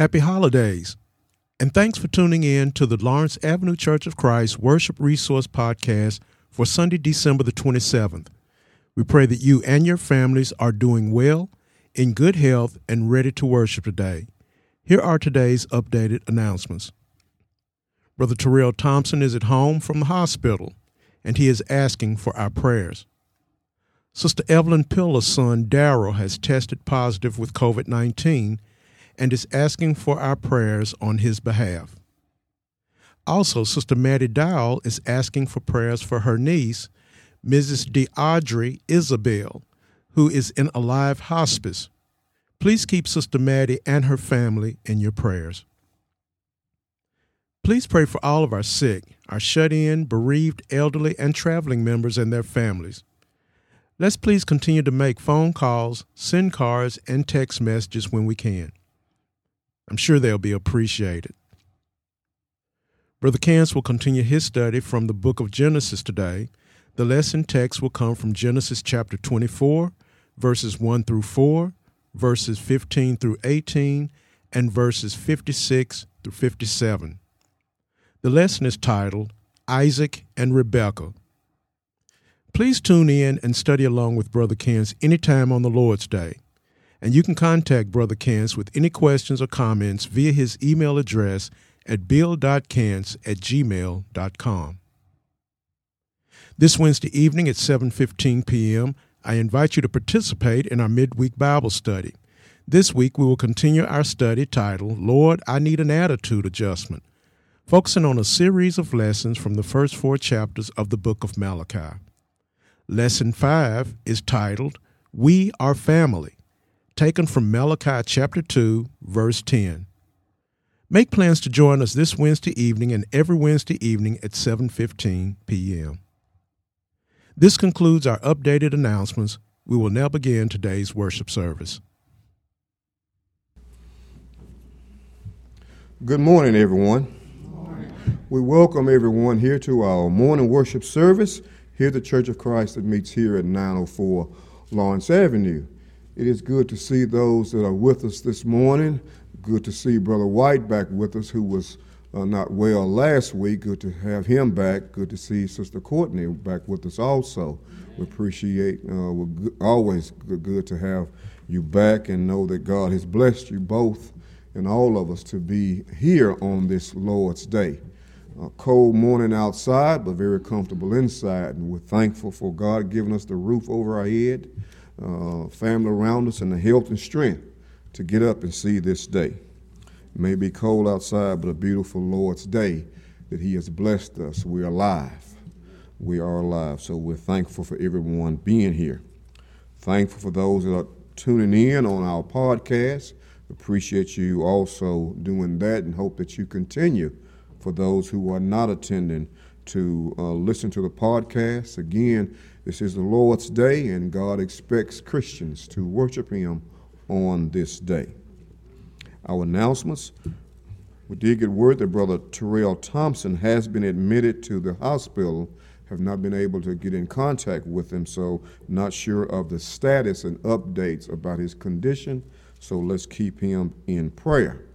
Happy holidays. And thanks for tuning in to the Lawrence Avenue Church of Christ Worship Resource Podcast for Sunday, December the 27th. We pray that you and your families are doing well, in good health, and ready to worship today. Here are today's updated announcements. Brother Terrell Thompson is at home from the hospital, and he is asking for our prayers. Sister Evelyn Pillar's son, Darrell, has tested positive with COVID 19 and is asking for our prayers on his behalf. Also, Sister Maddie Dowell is asking for prayers for her niece, Mrs. DeAudrey Isabel, who is in a live hospice. Please keep Sister Maddie and her family in your prayers. Please pray for all of our sick, our shut in, bereaved, elderly, and traveling members and their families. Let's please continue to make phone calls, send cards, and text messages when we can. I'm sure they'll be appreciated. Brother Cance will continue his study from the book of Genesis today. The lesson text will come from Genesis chapter 24, verses 1 through 4, verses 15 through 18, and verses 56 through 57. The lesson is titled Isaac and Rebekah. Please tune in and study along with Brother Cance anytime on the Lord's Day and you can contact Brother Cance with any questions or comments via his email address at bill.cance at gmail.com. This Wednesday evening at 7:15 p.m., I invite you to participate in our midweek Bible study. This week we will continue our study titled Lord, I Need an Attitude Adjustment, focusing on a series of lessons from the first 4 chapters of the book of Malachi. Lesson 5 is titled We Are Family taken from Malachi chapter 2, verse 10. Make plans to join us this Wednesday evening and every Wednesday evening at 7:15 p.m. This concludes our updated announcements. We will now begin today's worship service. Good morning, everyone. We welcome everyone here to our morning worship service here at the Church of Christ that meets here at 904 Lawrence Avenue. It is good to see those that are with us this morning. Good to see Brother White back with us, who was uh, not well last week. Good to have him back. Good to see Sister Courtney back with us also. We appreciate, uh, we're always good to have you back and know that God has blessed you both and all of us to be here on this Lord's Day. A cold morning outside, but very comfortable inside. And we're thankful for God giving us the roof over our head uh, family around us, and the health and strength to get up and see this day. It may be cold outside, but a beautiful Lord's day that He has blessed us. We're alive. We are alive. So we're thankful for everyone being here. Thankful for those that are tuning in on our podcast. Appreciate you also doing that and hope that you continue for those who are not attending to uh, listen to the podcast. Again, this is the Lord's Day, and God expects Christians to worship Him on this day. Our announcements. We did get word that Brother Terrell Thompson has been admitted to the hospital. Have not been able to get in contact with him, so not sure of the status and updates about his condition. So let's keep him in prayer.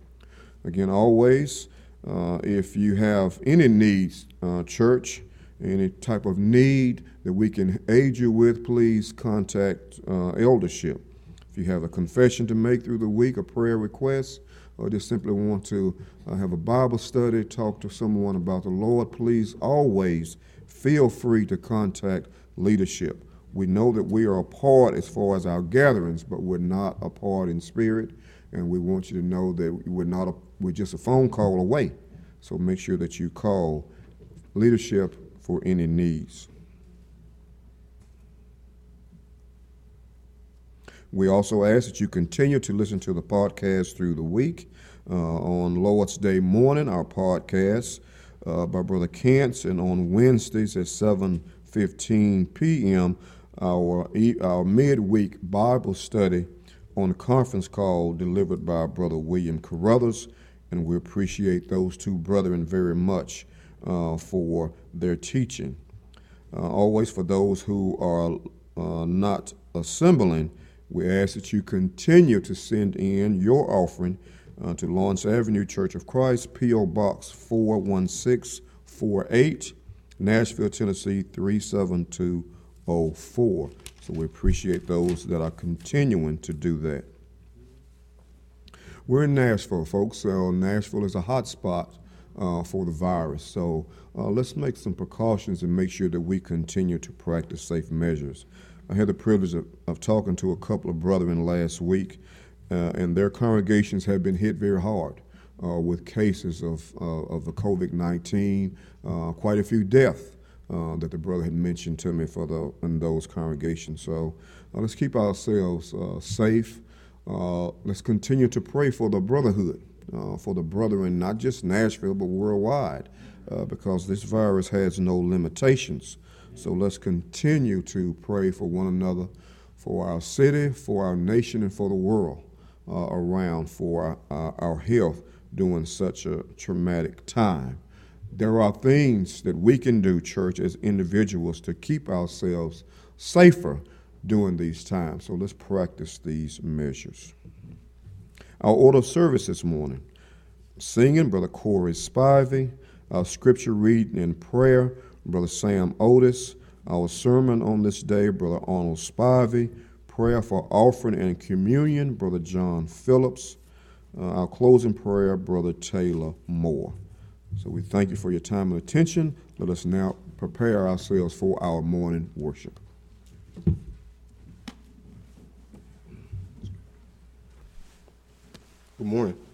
Again, always, uh, if you have any needs, uh, church, any type of need that we can aid you with, please contact uh, eldership. If you have a confession to make through the week, a prayer request, or just simply want to uh, have a Bible study, talk to someone about the Lord, please always feel free to contact leadership. We know that we are a part as far as our gatherings, but we're not a part in spirit, and we want you to know that we're not a, we're just a phone call away. So make sure that you call leadership for any needs. We also ask that you continue to listen to the podcast through the week. Uh, on Lord's Day morning, our podcast uh, by Brother Cance, and on Wednesdays at 7:15 p.m., our our midweek Bible study on a conference call delivered by Brother William Carruthers, and we appreciate those two brethren very much uh, for their teaching. Uh, always for those who are uh, not assembling, we ask that you continue to send in your offering uh, to Lawrence Avenue Church of Christ, P.O. Box 41648, Nashville, Tennessee 37204. So we appreciate those that are continuing to do that. We're in Nashville, folks. So Nashville is a hot spot uh, for the virus. So uh, let's make some precautions and make sure that we continue to practice safe measures. I had the privilege of, of talking to a couple of brethren last week, uh, and their congregations have been hit very hard uh, with cases of, uh, of the COVID 19, uh, quite a few deaths. that the brother had mentioned to me for the in those congregations. So let's keep ourselves safe. Uh, let's continue to pray for the brotherhood, uh, for the brethren, not just Nashville, but worldwide, uh, because this virus has no limitations. So let's continue to pray for one another, for our city, for our nation, and for the world uh, around, for our, our health during such a traumatic time. There are things that we can do, church, as individuals to keep ourselves safer during these times. So let's practice these measures. Our order of service this morning singing, Brother Corey Spivey. Our scripture reading and prayer, Brother Sam Otis. Our sermon on this day, Brother Arnold Spivey. Prayer for offering and communion, Brother John Phillips. Uh, our closing prayer, Brother Taylor Moore. So we thank you for your time and attention. Let us now prepare ourselves for our morning worship. Good morning.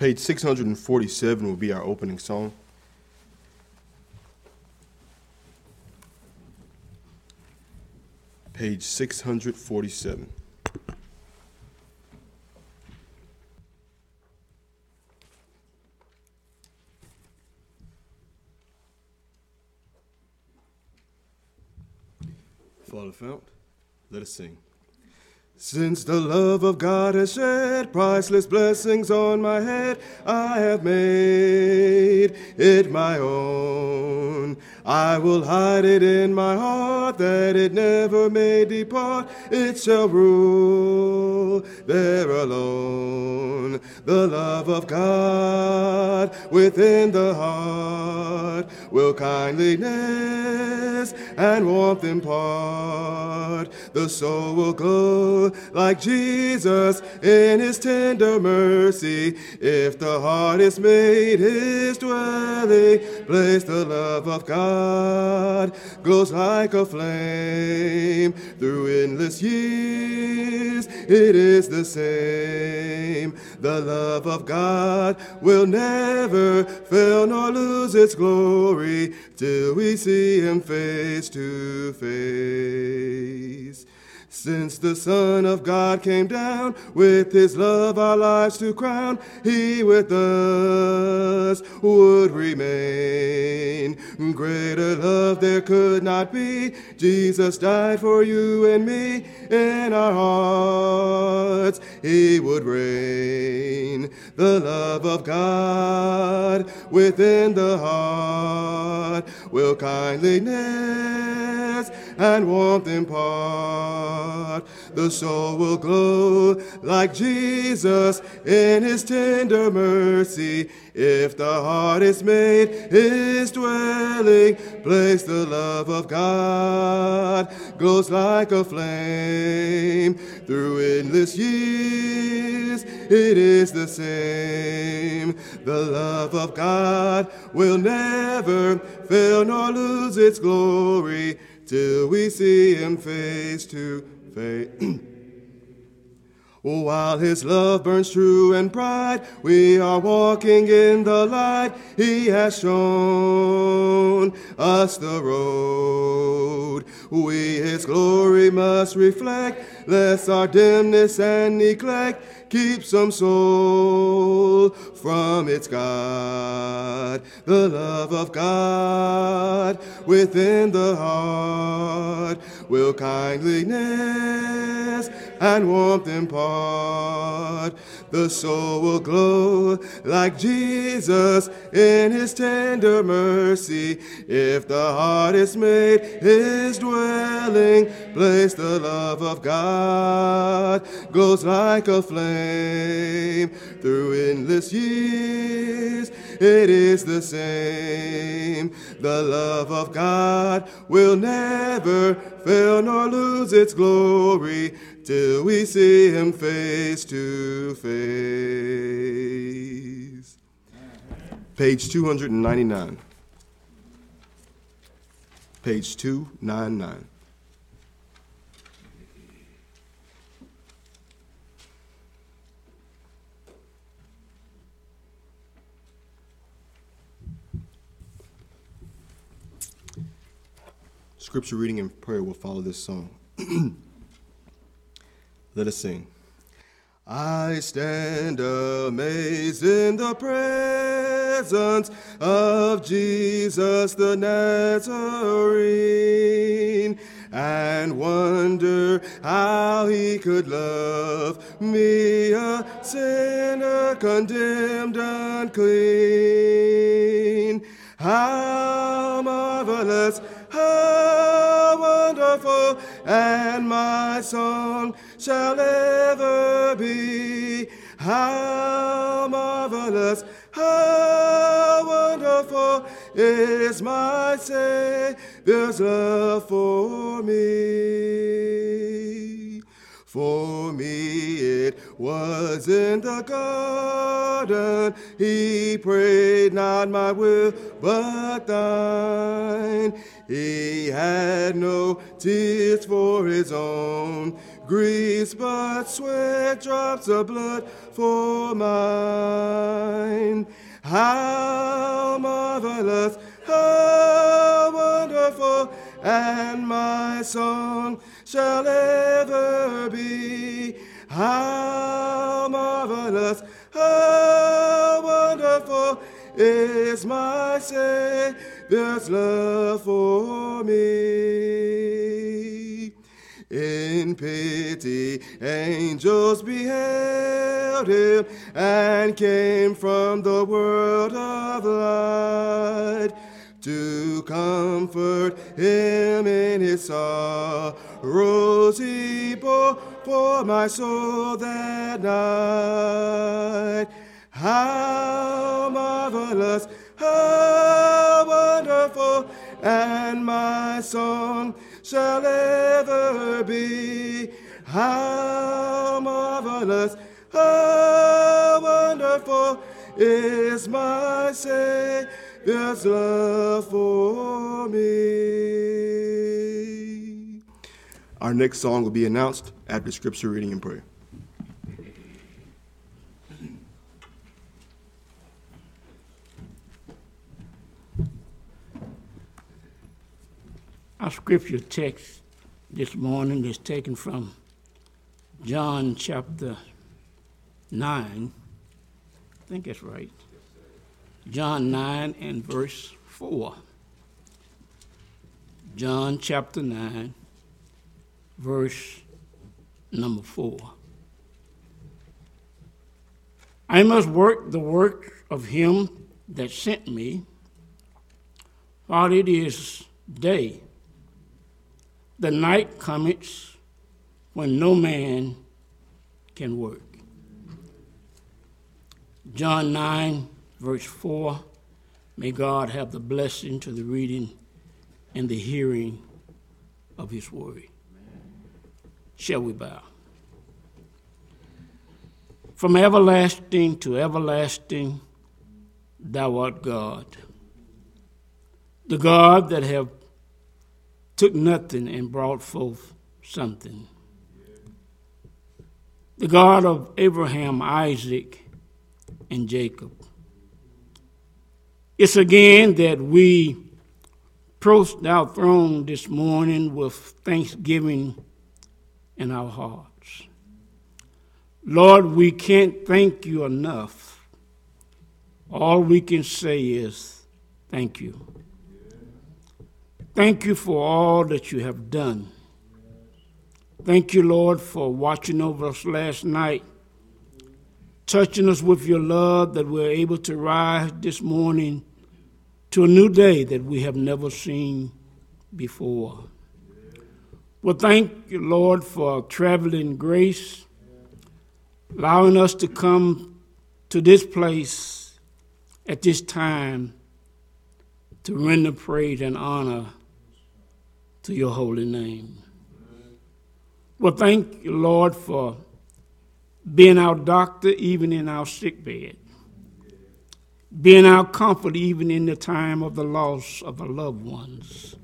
Page 647 will be our opening song. Page 647. Father Fount. Let us sing. Since the love of God has shed priceless blessings on my head, I have made it my own. I will hide it in my heart that it never may depart. It shall rule there alone. The love of God within the heart will kindliness and warmth impart. The soul will like Jesus in his tender mercy. If the heart is made his dwelling, place the love of God glows like a flame through endless years. It is the same. The love of God will never fail nor lose its glory till we see him face to face. Since the Son of God came down with his love our lives to crown, he with us would remain. Greater love there could not be. Jesus died for you and me. In our hearts he would reign. The love of God within the heart will kindliness and warmth impart. The soul will glow like Jesus in his tender mercy. If the heart is made his dwelling, place the love of God glows like a flame through endless years. It is the same. The love of God will never fail nor lose its glory till we see him face to face. Oh, while his love burns true and bright, we are walking in the light. He has shown us the road. We his glory must reflect, lest our dimness and neglect keep some soul from its God. The love of God within the heart will kindliness and warmth impart. The soul will glow like Jesus in his tender mercy if the heart is made his dwelling place, the love of God glows like a flame through endless years. It is the same. The love of God will never fail nor lose its glory till we see him face to face. Page 299. Page 299. Scripture reading and prayer will follow this song. Let us sing. I stand amazed in the presence of Jesus the Nazarene and wonder how he could love me, a sinner condemned unclean. How marvelous, how and my song shall ever be. How marvelous, how wonderful is my Savior's love for me. For me it was in the garden, he prayed not my will, but thine. He had no tears for his own griefs, but sweat drops of blood for mine. How marvelous, how wonderful, and my song shall ever be. How marvelous, how wonderful is my Savior's love for me. In pity, angels beheld him and came from the world of light to comfort him in his sorrows. He bore for my soul that night. How marvelous, how wonderful, and my song shall ever be. How marvelous, how wonderful is my Savior's love for me. Our next song will be announced after scripture reading and prayer. Our scripture text this morning is taken from John chapter 9. I think that's right. John 9 and verse 4. John chapter 9, verse number 4. I must work the work of him that sent me while it is day. The night cometh when no man can work. John 9, verse 4. May God have the blessing to the reading and the hearing of his word. Shall we bow? From everlasting to everlasting, thou art God. The God that have took nothing and brought forth something. The God of Abraham, Isaac, and Jacob. It's again that we approach our throne this morning with thanksgiving in our hearts. Lord, we can't thank you enough. All we can say is thank you. Thank you for all that you have done. Thank you, Lord, for watching over us last night, touching us with your love that we're able to rise this morning to a new day that we have never seen before. Well, thank you, Lord, for traveling grace, allowing us to come to this place at this time to render praise and honor to your holy name. Well, thank you, Lord, for being our doctor even in our sick bed, being our comfort even in the time of the loss of our loved ones.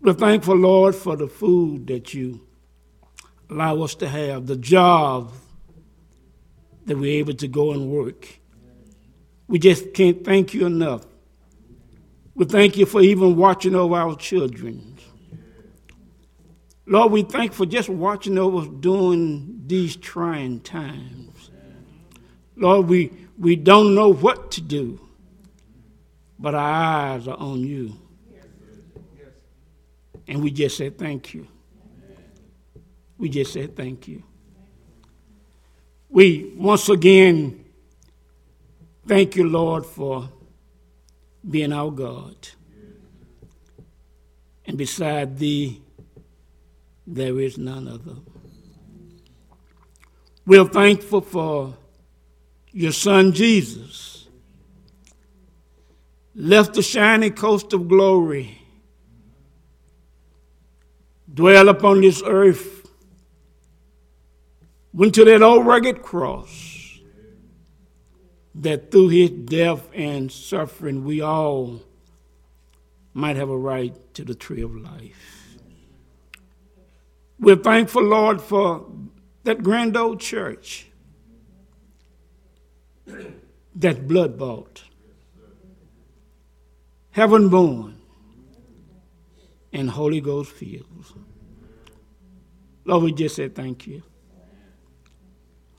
We're thankful, Lord, for the food that you allow us to have, the job that we're able to go and work. We just can't thank you enough. We thank you for even watching over our children. Lord, we thank you for just watching over us during these trying times. Lord, we, we don't know what to do, but our eyes are on you. And we just say thank you. We just say thank you. We once again thank you, Lord, for being our God. And beside thee, there is none other. We're thankful for your son Jesus, left the shining coast of glory, dwell upon this earth, went to that old rugged cross, that through his death and suffering we all might have a right to the tree of life. We're thankful, Lord, for that grand old church, that blood bought, heaven born, and Holy Ghost filled. Lord, we just say thank you.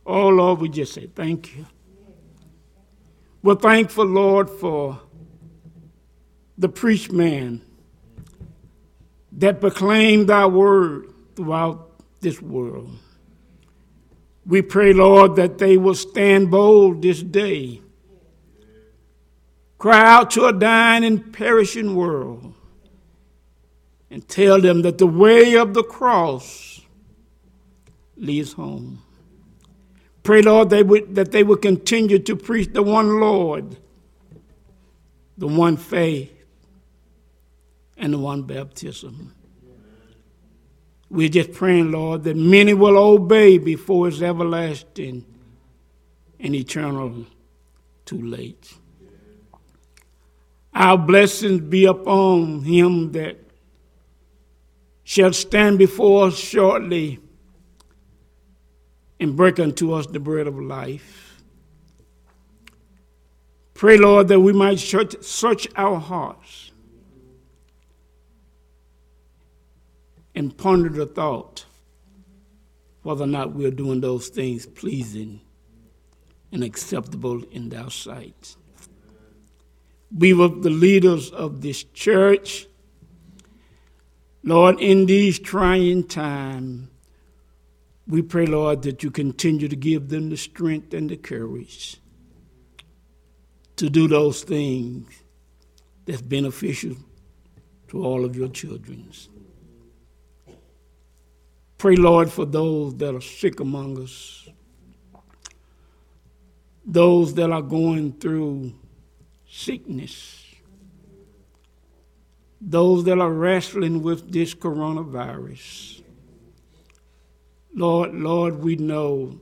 Oh, Lord, we just say thank you. We're thankful, Lord, for the preach man that proclaimed thy word throughout this world. We pray, Lord, that they will stand bold this day, cry out to a dying and perishing world, and tell them that the way of the cross leads home. Pray, Lord, they would, that they would continue to preach the one Lord, the one faith, and the one baptism. We're just praying, Lord, that many will obey before it's everlasting and eternal too late. Our blessings be upon him that shall stand before us shortly and break unto us the bread of life. Pray, Lord, that we might search our hearts and ponder the thought whether or not we're doing those things pleasing and acceptable in thy sight. Be with the leaders of this church. Lord, in these trying times, we pray, Lord, that you continue to give them the strength and the courage to do those things that's beneficial to all of your children. Pray, Lord, for those that are sick among us, those that are going through sickness, those that are wrestling with this coronavirus. Lord, Lord, we know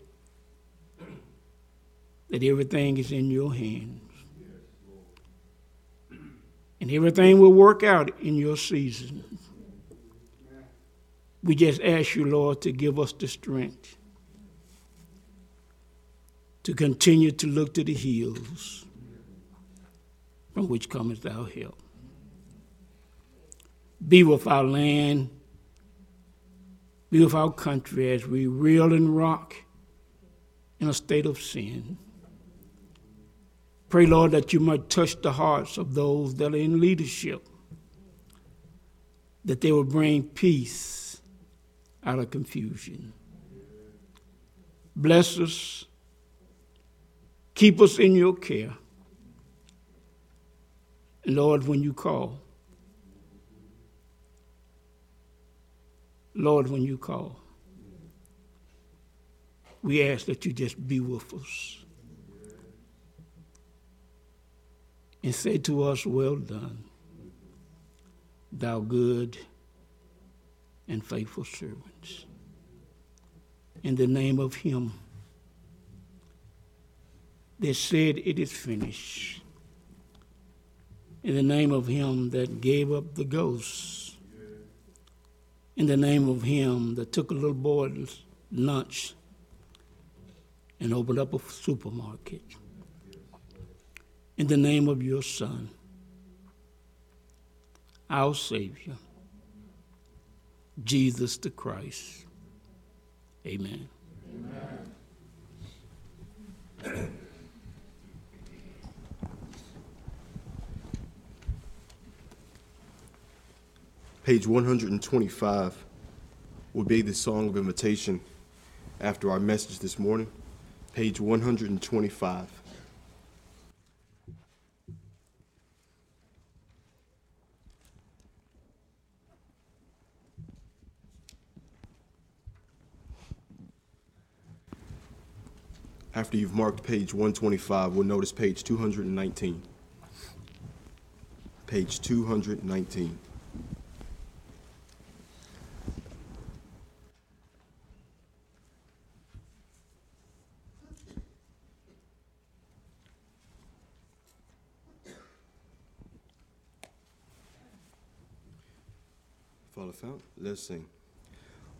that everything is in your hands. And everything will work out in your season. We just ask you, Lord, to give us the strength to continue to look to the hills from which cometh our help. Be with our land with our country as we reel and rock in a state of sin. Pray, Lord, that you might touch the hearts of those that are in leadership, that they will bring peace out of confusion. Bless us. Keep us in your care. Lord, when you call, Lord, when you call, we ask that you just be with us and say to us, Well done, thou good and faithful servants. In the name of Him that said, It is finished. In the name of Him that gave up the ghost. In the name of Him that took a little boy's lunch and opened up a supermarket. In the name of your Son, our Savior, Jesus the Christ. Amen. Amen. Page 125 will be the song of invitation after our message this morning. Page 125. After you've marked page 125, we'll notice page 219. Page 219. Father Fount, let's sing.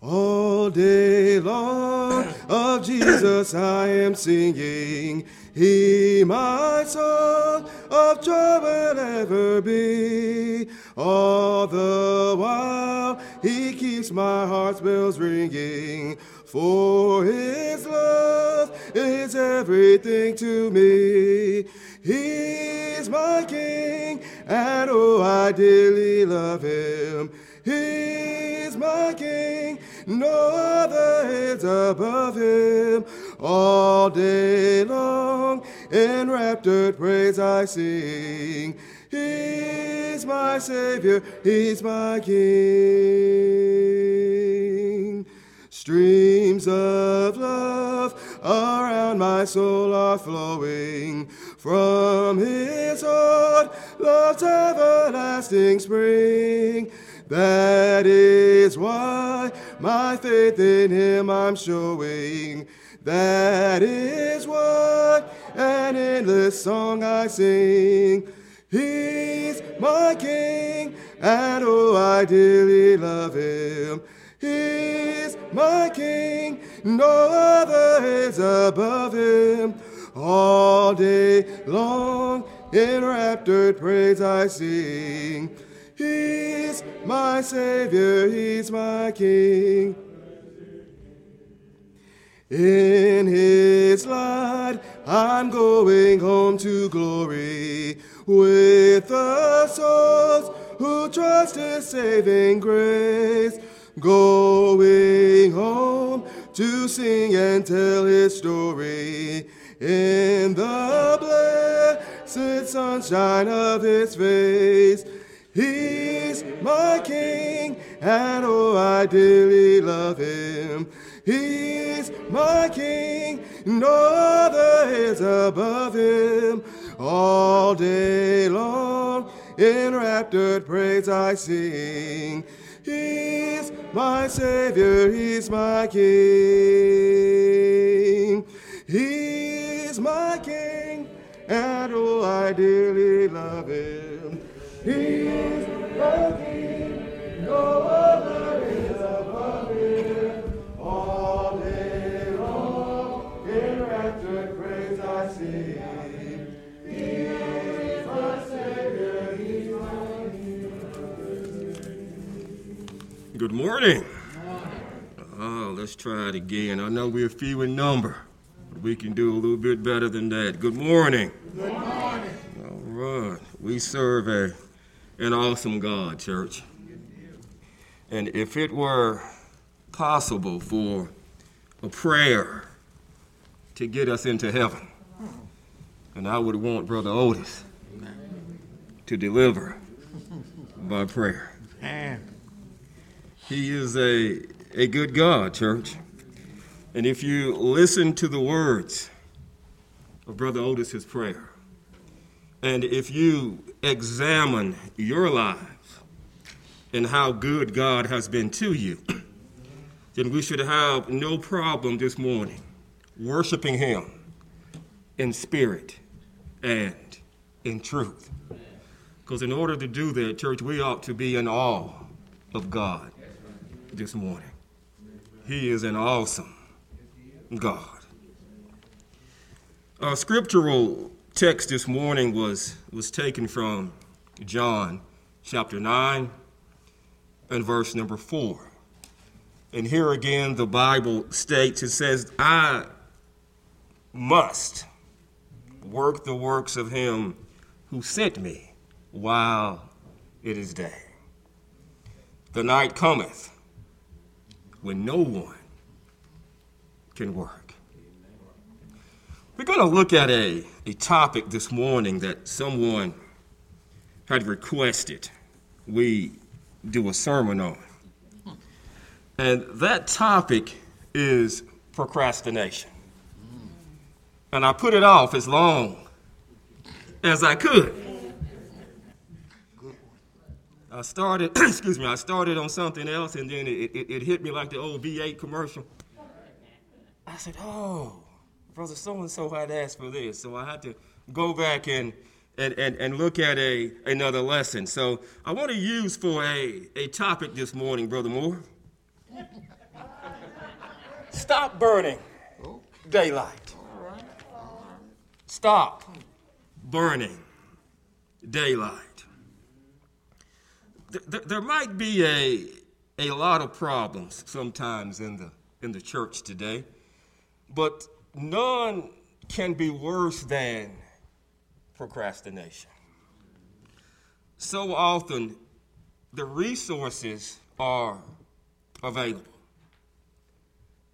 All day long of Jesus I am singing. He my song of joy will ever be. All the while he keeps my heart's bells ringing. For his love is everything to me. He's my king, and oh, I dearly love him. My king no other is above him. All day long, in raptured praise I sing. He's my Savior, He's my King. Streams of love around my soul are flowing from His heart, love's everlasting spring. That is why my faith in him I'm showing. That is why an endless song I sing. He's my king, and oh, I dearly love him. He's my king, no other is above him. All day long, in raptured praise I sing. He's my Savior, He's my King. In His light, I'm going home to glory with the souls who trust His saving grace. Going home to sing and tell His story in the blessed sunshine of His face. He's my king, and oh, I dearly love him. He's my king, no other is above him. All day long, in raptured praise I sing. He's my Savior, He's my King. He's my King, and oh, I dearly love him. He is the no other is above him. All day long, in praise I sing. He is my Savior, He's my Good morning. Oh, let's try it again. I know we're few in number, but we can do a little bit better than that. Good morning. Good morning. All right. We serve a an awesome God, church. And if it were possible for a prayer to get us into heaven, and I would want Brother Otis to deliver by prayer. He is a, a good God, church. And if you listen to the words of Brother Otis's prayer, and if you examine your life and how good God has been to you, then we should have no problem this morning worshiping Him in spirit and in truth. Because in order to do that, church, we ought to be in awe of God this morning. He is an awesome God. Our scriptural text this morning was, was taken from John chapter 9 and verse number 4. And here again, the Bible states it says, I must work the works of him who sent me while it is day. The night cometh when no one can work. We're going to look at a, a topic this morning that someone had requested we do a sermon on. And that topic is procrastination. And I put it off as long as I could. I started, excuse me, I started on something else and then it, it, it hit me like the old V8 commercial. I said, oh, brother so and so had asked for this. So I had to go back and, and, and, and look at a, another lesson. So I want to use for a, a topic this morning, Brother Moore. Stop burning daylight. Stop burning daylight th- there might be a, a lot of problems sometimes in the, in the church today, but none can be worse than procrastination. So often, the resources are available.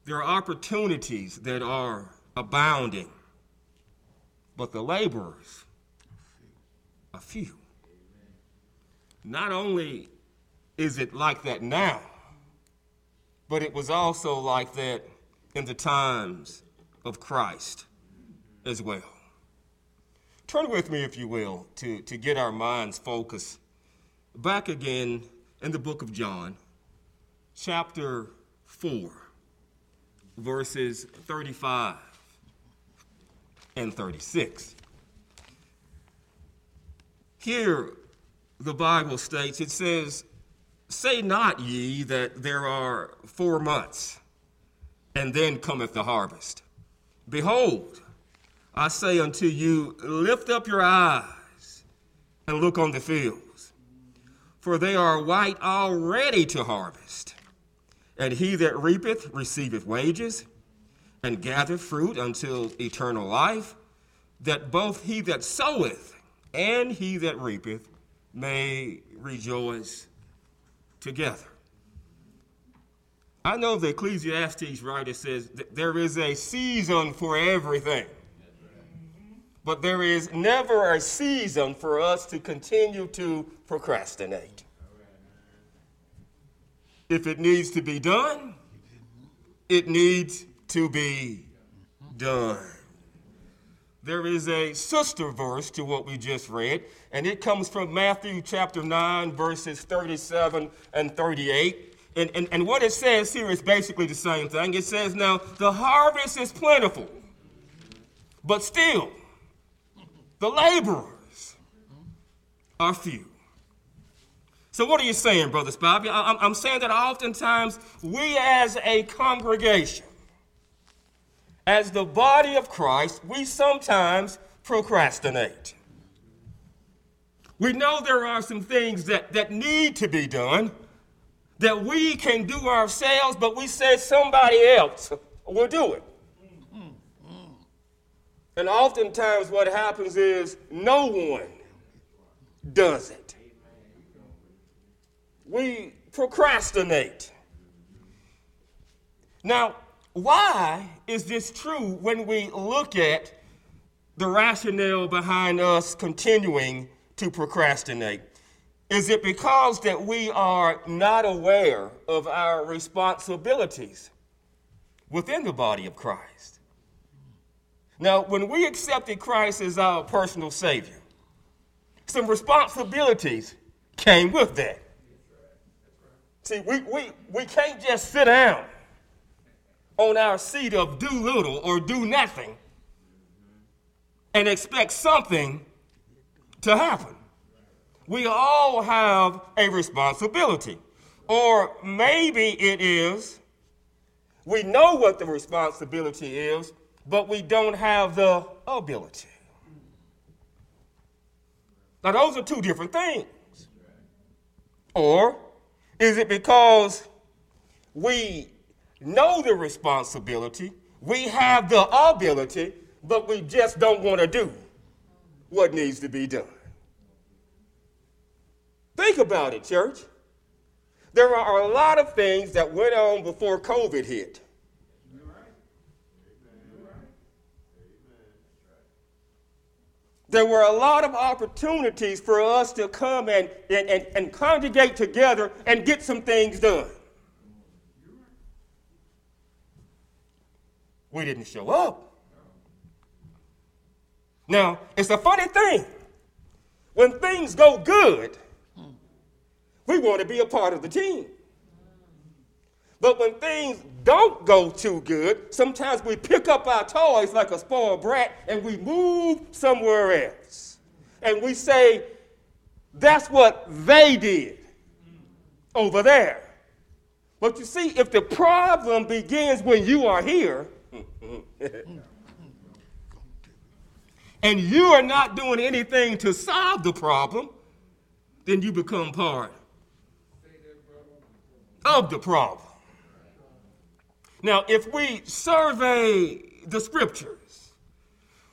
There are opportunities that are abounding, but the laborers are few. Not only is it like that now, but it was also like that in the times of Christ as well. Turn with me, if you will, to, to get our minds focused back again in the book of John, chapter 4, verses 35 and 36. Here, the Bible states, it says, Say not ye that there are four months, and then cometh the harvest. Behold, I say unto you, lift up your eyes and look on the fields, for they are white already to harvest. And he that reapeth receiveth wages, and gathereth fruit until eternal life, that both he that soweth and he that reapeth may rejoice together. I know the Ecclesiastes writer says there is a season for everything, but there is never a season for us to continue to procrastinate. If it needs to be done, it needs to be done there is a sister verse to what we just read, and it comes from Matthew chapter 9, verses 37 and 38. And, and, and what it says here is basically the same thing. It says, Now the harvest is plentiful, but still the laborers are few. So, what are you saying, Brother Bobby? I'm saying that oftentimes we as a congregation, as the body of Christ, we sometimes procrastinate. We know there are some things that, that need to be done that we can do ourselves, but we say somebody else will do it. And oftentimes, what happens is no one does it. We procrastinate. Now, why is this true when we look at the rationale behind us continuing to procrastinate? Is it because that we are not aware of our responsibilities within the body of Christ? Now, when we accepted Christ as our personal Savior, some responsibilities came with that. See, we, we, we can't just sit down on our seat of do little or do nothing and expect something to happen. We all have a responsibility. Or maybe it is we know what the responsibility is, but we don't have the ability. Now, those are two different things. Or is it because we know the responsibility, we have the ability, but we just don't want to do what needs to be done? Think about it, church. There are a lot of things that went on before COVID hit. There were a lot of opportunities for us to come and, and, and, and congregate together and get some things done. We didn't show up. Now, it's a funny thing. When things go good, we want to be a part of the team. But when things don't go too good, sometimes we pick up our toys like a spoiled brat and we move somewhere else. And we say, that's what they did over there. But you see, if the problem begins when you are here, and you are not doing anything to solve the problem, then you become part of the problem. Now, if we survey the scriptures,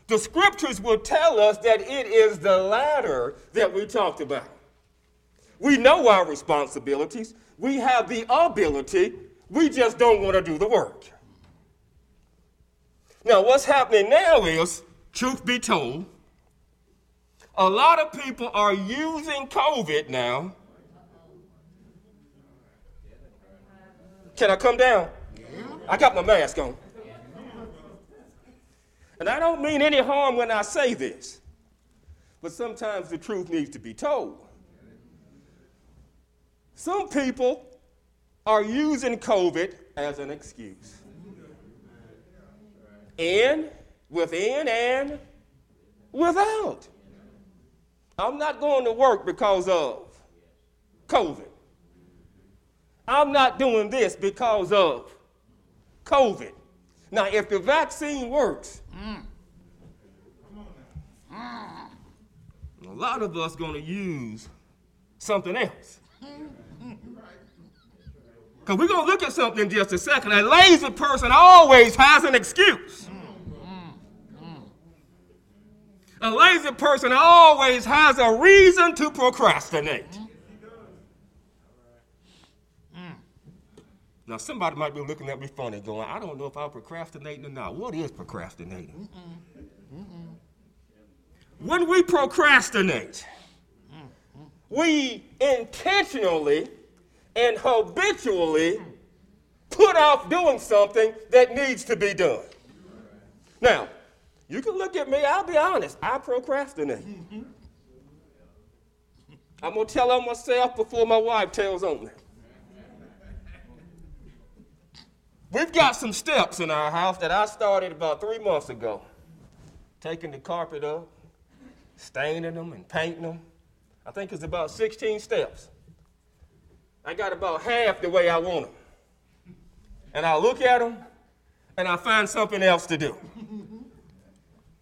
the scriptures will tell us that it is the latter that we talked about. We know our responsibilities, we have the ability, we just don't want to do the work. Now, what's happening now is, truth be told, a lot of people are using COVID now. Can I come down? I got my mask on. And I don't mean any harm when I say this, but sometimes the truth needs to be told. Some people are using COVID as an excuse. In, within, and without. I'm not going to work because of COVID. I'm not doing this because of COVID. Now, if the vaccine works, mm. a lot of us going to use something else. Because we're going to look at something in just a second. A lazy person always has an excuse. A lazy person always has a reason to procrastinate. Now, somebody might be looking at me funny, going, I don't know if I'm procrastinating or not. What is procrastinating? Mm-mm. Mm-mm. When we procrastinate, we intentionally and habitually put off doing something that needs to be done. Now, you can look at me, I'll be honest, I procrastinate. I'm going to tell on myself before my wife tells on me. We've got some steps in our house that I started about three months ago. Taking the carpet up, staining them and painting them. I think it's about 16 steps. I got about half the way I want them. And I look at them and I find something else to do.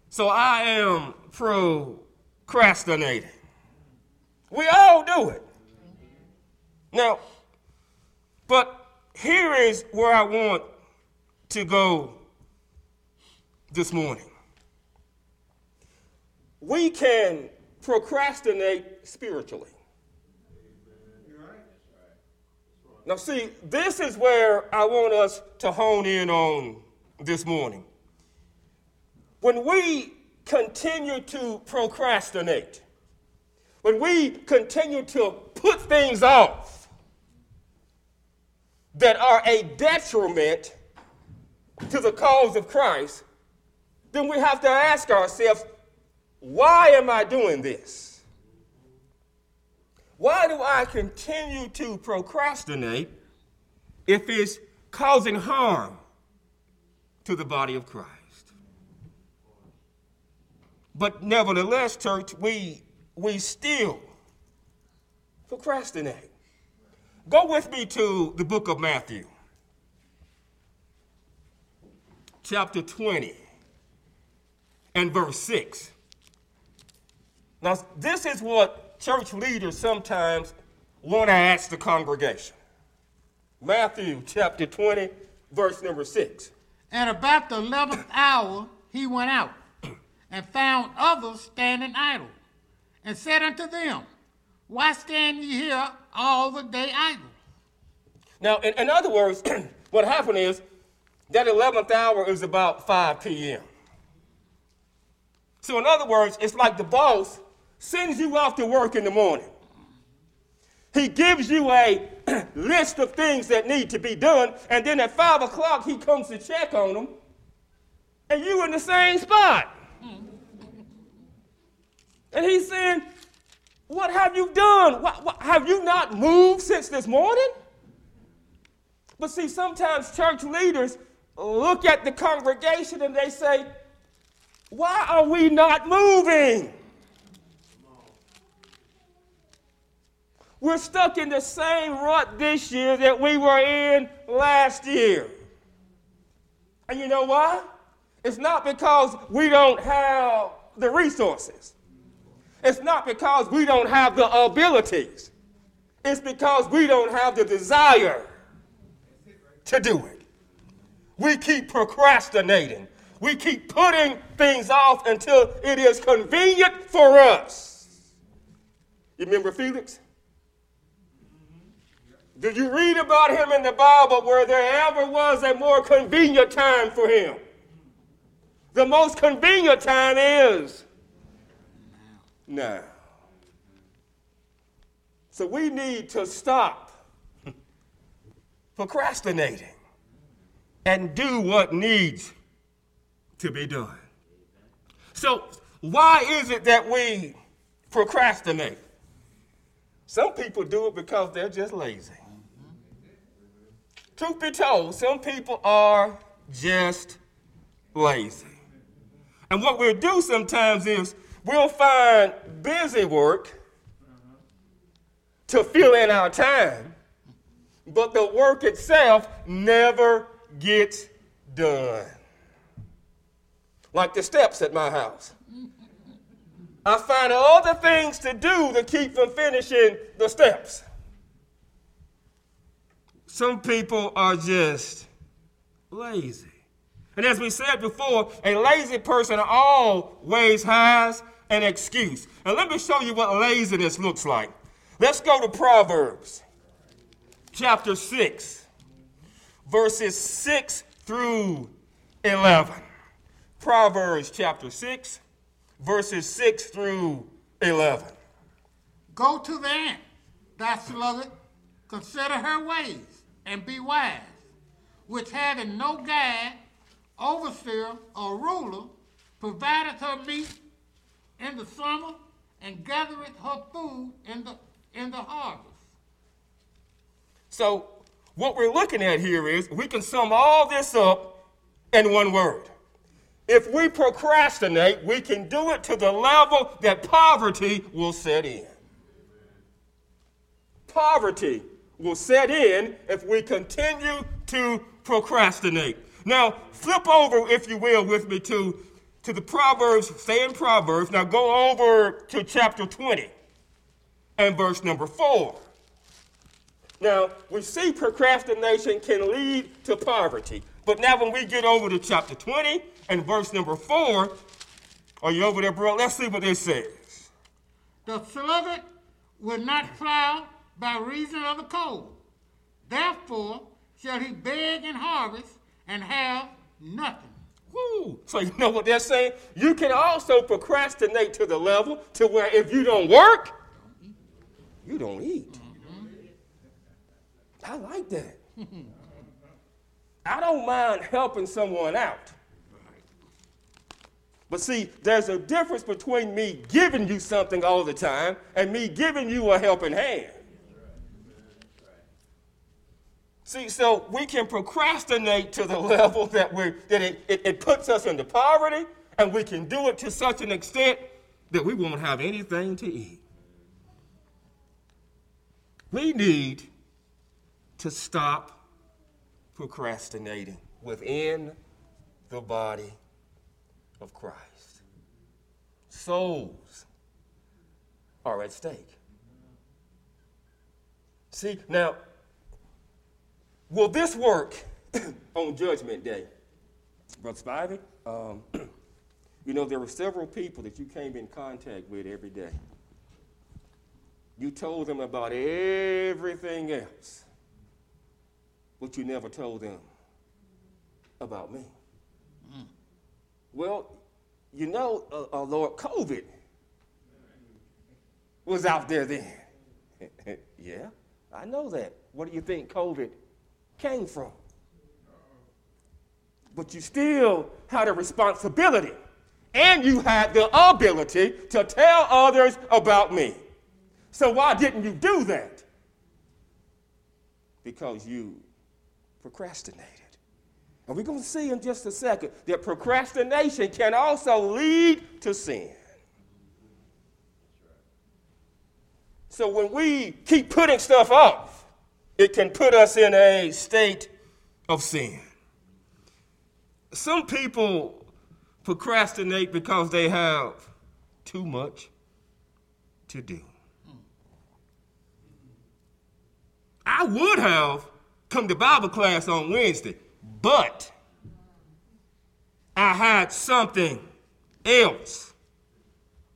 So I am procrastinating. We all do it. Now, but here is where I want to go this morning. We can procrastinate spiritually. Now, see, this is where I want us to hone in on this morning. When we continue to procrastinate, when we continue to put things off that are a detriment to the cause of Christ, then we have to ask ourselves, why am I doing this? Why do I continue to procrastinate if it's causing harm to the body of Christ? But nevertheless, church, we, we still procrastinate. Go with me to the book of Matthew, chapter 20, and verse 6. Now, this is what church leaders sometimes want to ask the congregation. Matthew chapter 20, verse number 6. And about the eleventh hour he went out, and found others standing idle, and said unto them, Why stand ye here all the day idle? Now, in, in other words, what happened is that 11th hour is about 5 p.m. So, in other words, it's like the boss sends you off to work in the morning. He gives you a list of things that need to be done, and then at 5 o'clock, he comes to check on them, and you in the same spot. Hmm. And he's saying, What have you done? What, what, have you not moved since this morning? But see, sometimes church leaders look at the congregation and they say, Why are we not moving? We're stuck in the same rut this year that we were in last year. And you know why? It's not because we don't have the resources. It's not because we don't have the abilities. It's because we don't have the desire to do it. We keep procrastinating. We keep putting things off until it is convenient for us. You remember Felix? Did you read about him in the Bible where there ever was a more convenient time for him? The most convenient time is now. So we need to stop procrastinating and do what needs to be done. So, why is it that we procrastinate? Some people do it because they're just lazy. Truth be told, some people are just lazy. And what we'll do sometimes is we'll find busy work to fill in our time, but the work itself never gets done. Like the steps at my house. I find other things to do to keep from finishing the steps. Some people are just lazy. And as we said before, a lazy person always has an excuse. And let me show you what laziness looks like. Let's go to Proverbs chapter 6, verses 6 through 11. Proverbs chapter 6, verses 6 through 11. Go to the ant, thy sluggard, consider her ways, and be wise, which having no guide, overseer, or ruler, provideth her meat in the summer, and gathereth her food in the in the harvest. So, what we're looking at here is we can sum all this up in one word. If we procrastinate, we can do it to the level that poverty will set in. Poverty will set in if we continue to procrastinate. Now, flip over, if you will, with me to, to the Proverbs, stay in Proverbs. Now, go over to chapter 20 and verse number 4. Now, we see procrastination can lead to poverty. But now, when we get over to chapter 20 and verse number 4, are you over there, bro? Let's see what it says. The sluggard will not plow by reason of the cold. Therefore shall he beg and harvest and have nothing. Woo. So you know what they're saying? You can also procrastinate to the level to where if you don't work, you don't eat. Mm-hmm. I like that. I don't mind helping someone out. But see, there's a difference between me giving you something all the time and me giving you a helping hand. See, so we can procrastinate to the level that, we that it, it, it puts us into poverty, and we can do it to such an extent that we won't have anything to eat. We need to stop procrastinating within the body of Christ. Souls are at stake. See, now, will this work on Judgment Day? Brother Spivey, um, you know, there were several people that you came in contact with every day. You told them about everything else, but you never told them about me. Mm. Well, you know, uh, uh, Lord, COVID was out there then. yeah, I know that. What do you think COVID came from? But you still had a responsibility and you had the ability to tell others about me. So why didn't you do that? Because you procrastinated. And we're going to see in just a second that procrastination can also lead to sin. So when we keep putting stuff off, it can put us in a state of sin. Some people procrastinate because they have too much to do. I would have come to Bible class on Wednesday, but I had something else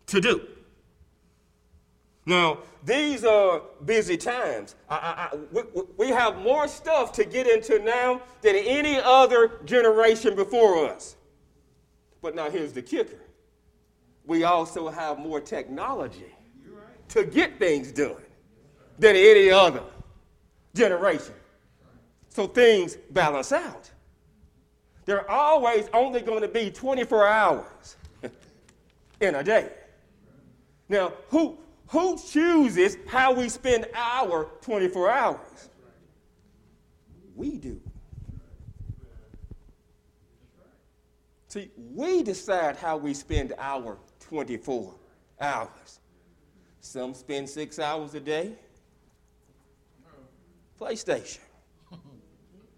to do. Now, these are busy times. I, I, I, we, we have more stuff to get into now than any other generation before us. But now here's the kicker we also have more technology to get things done than any other generation. So things balance out. There are always only going to be 24 hours in a day. Now, who, who chooses how we spend our 24 hours? We do. See, we decide how we spend our 24 hours. Some spend six hours a day. PlayStation.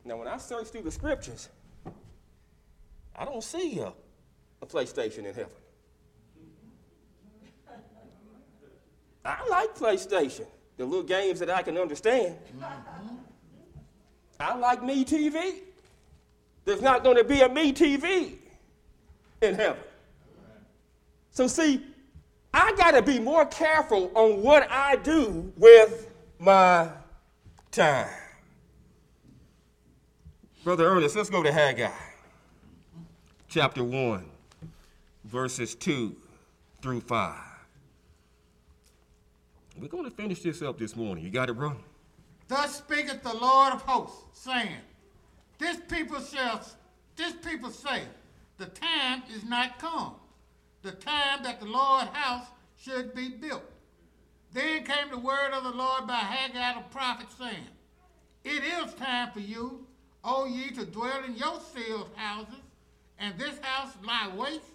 Now, when I search through the scriptures, I don't see a, a PlayStation in heaven. I like PlayStation, the little games that I can understand. I like MeTV. There's not going to be a MeTV in heaven. So, see, I got to be more careful on what I do with my time. Brother Ernest, let's go to Haggai, chapter 1, verses 2 through 5. We're going to finish this up this morning. You got it, bro? Thus speaketh the Lord of hosts, saying, This people shall, this people say, the time is not come, the time that the Lord's house should be built. Then came the word of the Lord by Haggai the prophet, saying, It is time for you, O ye, to dwell in your sealed houses, and this house lie waste.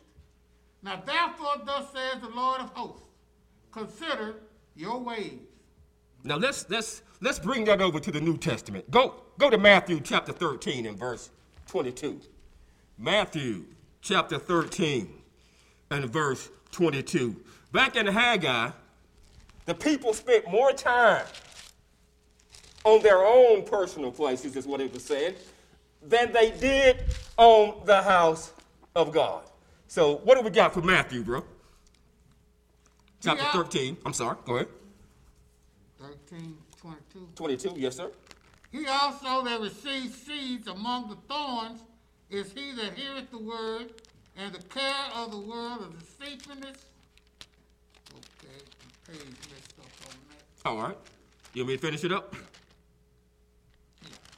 Now therefore, thus says the Lord of hosts, consider your ways. Now let's let's let's bring that over to the New Testament. Go go to Matthew chapter 13 and verse 22. Matthew chapter 13 and verse 22. Back in Haggai, the people spent more time on their own personal places, is what it was saying, than they did on the house of God. So, what do we got for Matthew, bro? Chapter Yeah. 13. I'm sorry, go ahead. 13, 22. 22, yes, sir. He also that receives seeds among the thorns is he that heareth the word, and the care of the world of deceitfulness. Okay, page messed up on All right. You want me to finish it up?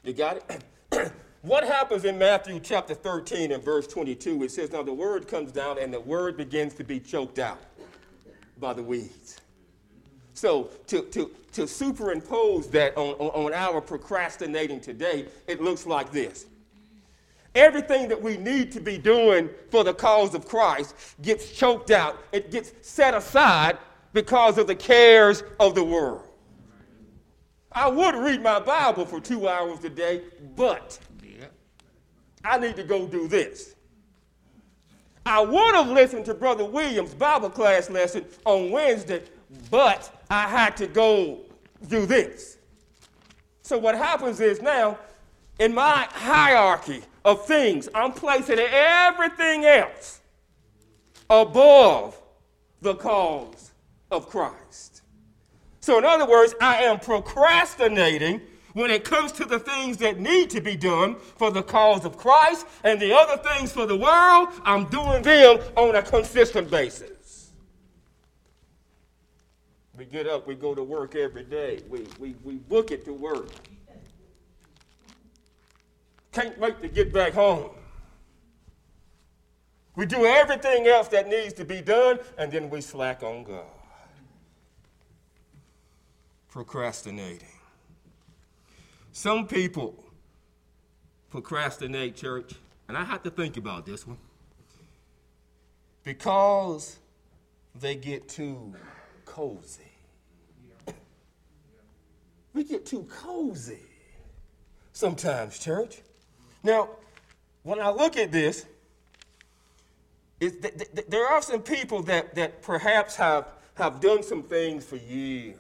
You got it? what happens in Matthew chapter 13 and verse 22? It says, Now the word comes down and the word begins to be choked out by the weeds. So to, to, to superimpose that on, on, on our procrastinating today, it looks like this. Everything that we need to be doing for the cause of Christ gets choked out. It gets set aside because of the cares of the world. I would read my Bible for two hours a day, but I need to go do this. I would have listened to Brother Williams' Bible class lesson on Wednesday, but I had to go do this. So what happens is now, in my hierarchy of things, I'm placing everything else above the cause of Christ. So, in other words, I am procrastinating when it comes to the things that need to be done for the cause of Christ and the other things for the world, I'm doing them on a consistent basis. We get up, we go to work every day, we, we, we book it to work. Can't wait to get back home. We do everything else that needs to be done, and then we slack on God procrastinating. Some people procrastinate, church, and I have to think about this one because they get too cozy. We get too cozy sometimes, church. Now, when I look at this, th- th- there are some people that, that perhaps have, have done some things for years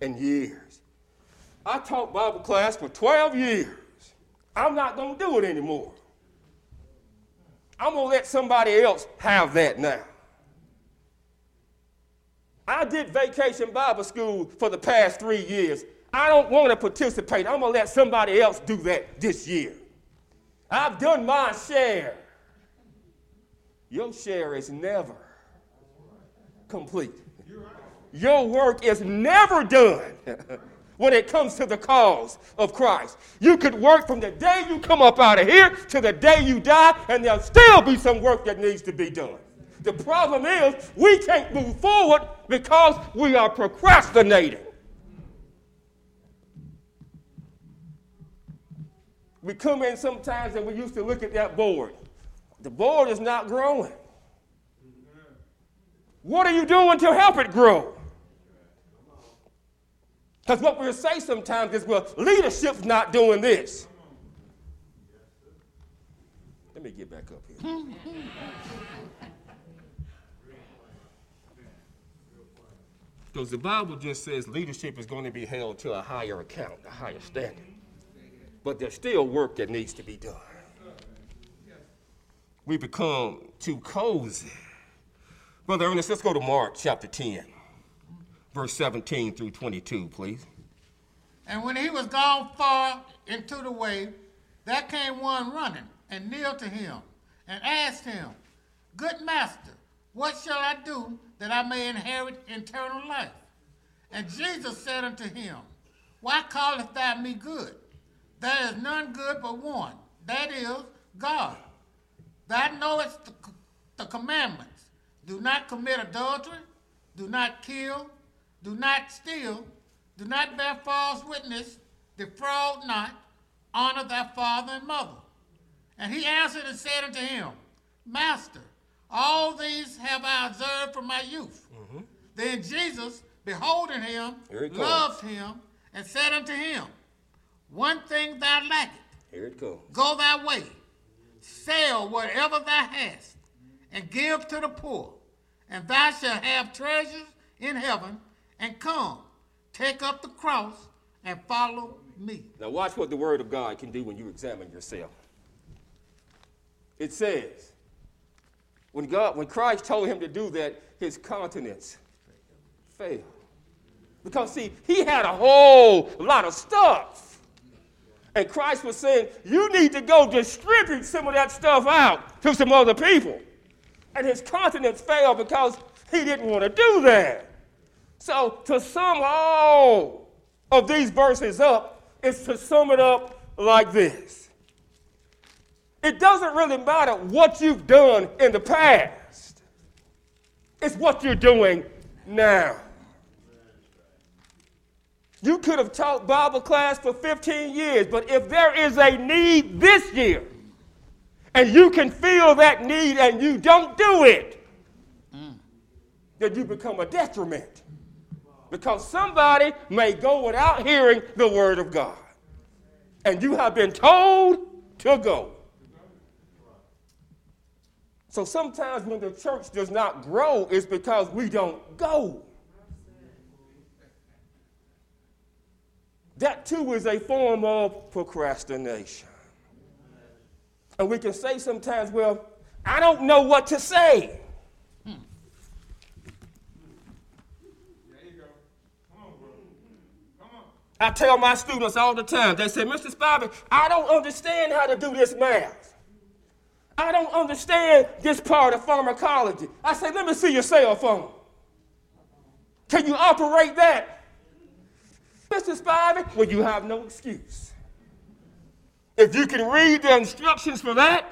and years. I taught Bible class for 12 years. I'm not going to do it anymore. I'm going to let somebody else have that now. I did vacation Bible school for the past three years. I don't want to participate. I'm going to let somebody else do that this year. I've done my share. Your share is never complete. Your work is never done when it comes to the cause of Christ. You could work from the day you come up out of here to the day you die, and there'll still be some work that needs to be done. The problem is we can't move forward because we are procrastinating. We come in sometimes and we used to look at that board. The board is not growing. What are you doing to help it grow? Because what we'll say sometimes is, well, leadership's not doing this. Let me get back up here. Because the Bible just says leadership is going to be held to a higher account, a higher standard. But there's still work that needs to be done. We become too cozy. Brother Ernest, let's go to Mark chapter 10 verse 17 through 22, please. And when he was gone far into the way, there came one running and kneeled to him and asked him, Good master, what shall I do that I may inherit eternal life? And Jesus said unto him, Why callest thou me good? There is none good but one, that is God. Thou knowest the, the commandments. Do not commit adultery, do not kill, do not steal. Do not bear false witness. Defraud not. Honor thy father and mother. And he answered and said unto him, Master, all these have I observed from my youth. Mm-hmm. Then Jesus, beholding him, loved him, and said unto him, One thing thou lackest. Here it goes. Go thy way, sell whatever thou hast, and give to the poor, and thou shalt have treasures in heaven and come, take up the cross and follow me. Now, watch what the Word of God can do when you examine yourself. It says, when God, when Christ told him to do that, his countenance failed. Because see, he had a whole lot of stuff. And Christ was saying, you need to go distribute some of that stuff out to some other people. And his countenance failed because he didn't want to do that. So, to sum all of these verses up is to sum it up like this it doesn't really matter what you've done in the past, it's what you're doing now. You could have taught Bible class for 15 years, but if there is a need this year, and you can feel that need and you don't do it, mm. then you become a detriment. Because somebody may go without hearing the word of God. And you have been told to go. So sometimes when the church does not grow, it's because we don't go. That too is a form of procrastination. And we can say sometimes, well, I don't know what to say. I tell my students all the time, they say, Mr. Spivey, I don't understand how to do this math. I don't understand this part of pharmacology. I say, let me see your cell phone. Can you operate that? Mr. Spivey, well, you have no excuse. If you can read the instructions for that,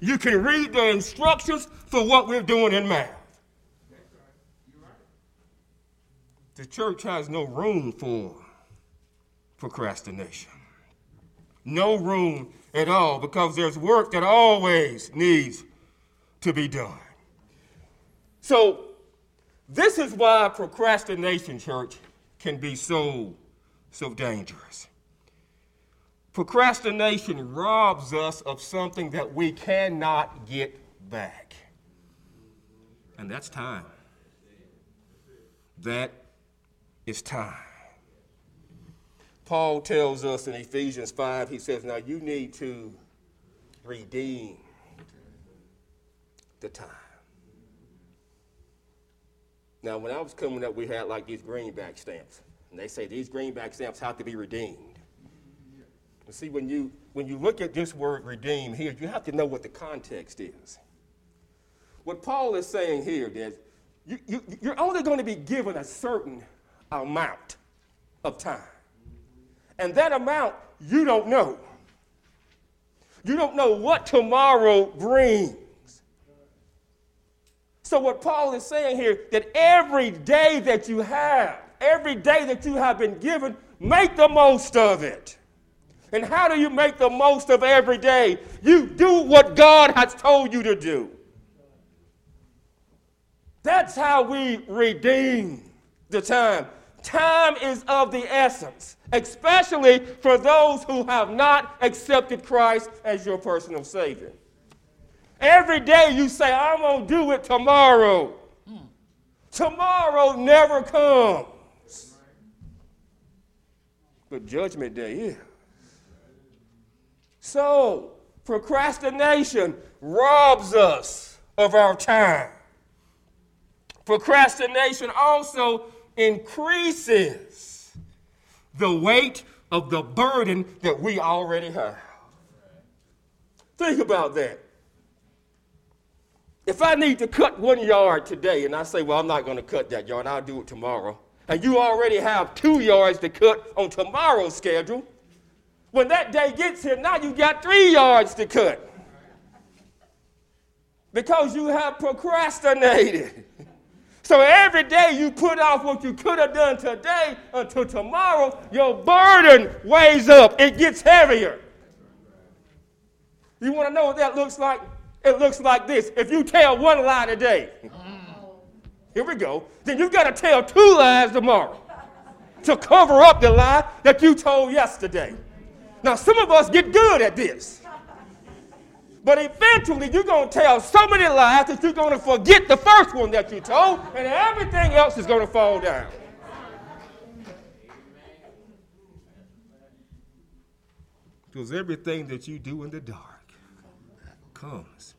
you can read the instructions for what we're doing in math. The church has no room for procrastination. No room at all because there's work that always needs to be done. So, this is why procrastination, church, can be so, so dangerous. Procrastination robs us of something that we cannot get back, and that's time. That is time. Paul tells us in Ephesians 5, he says, Now you need to redeem the time. Now, when I was coming up, we had like these greenback stamps. And they say these greenback stamps have to be redeemed. And see, when you, when you look at this word redeem here, you have to know what the context is. What Paul is saying here is you, you, you're only going to be given a certain amount of time. And that amount you don't know. You don't know what tomorrow brings. So, what Paul is saying here, that every day that you have, every day that you have been given, make the most of it. And how do you make the most of every day? You do what God has told you to do. That's how we redeem the time. Time is of the essence, especially for those who have not accepted Christ as your personal Savior. Every day you say, I'm going to do it tomorrow. Tomorrow never comes. But Judgment Day is. So, procrastination robs us of our time. Procrastination also increases the weight of the burden that we already have. Think about that. If I need to cut one yard today and I say, well, I'm not going to cut that yard, I'll do it tomorrow, and you already have two yards to cut on tomorrow's schedule, when that day gets here, now you got three yards to cut because you have procrastinated. So every day you put off what you could have done today until tomorrow, your burden weighs up. It gets heavier. You want to know what that looks like? It looks like this. If you tell one lie today, here we go, then you've got to tell two lies tomorrow to cover up the lie that you told yesterday. Now, some of us get good at this. But eventually, you're going to tell so many lies that you're going to forget the first one that you told, and everything else is going to fall down. Because everything that you do in the dark comes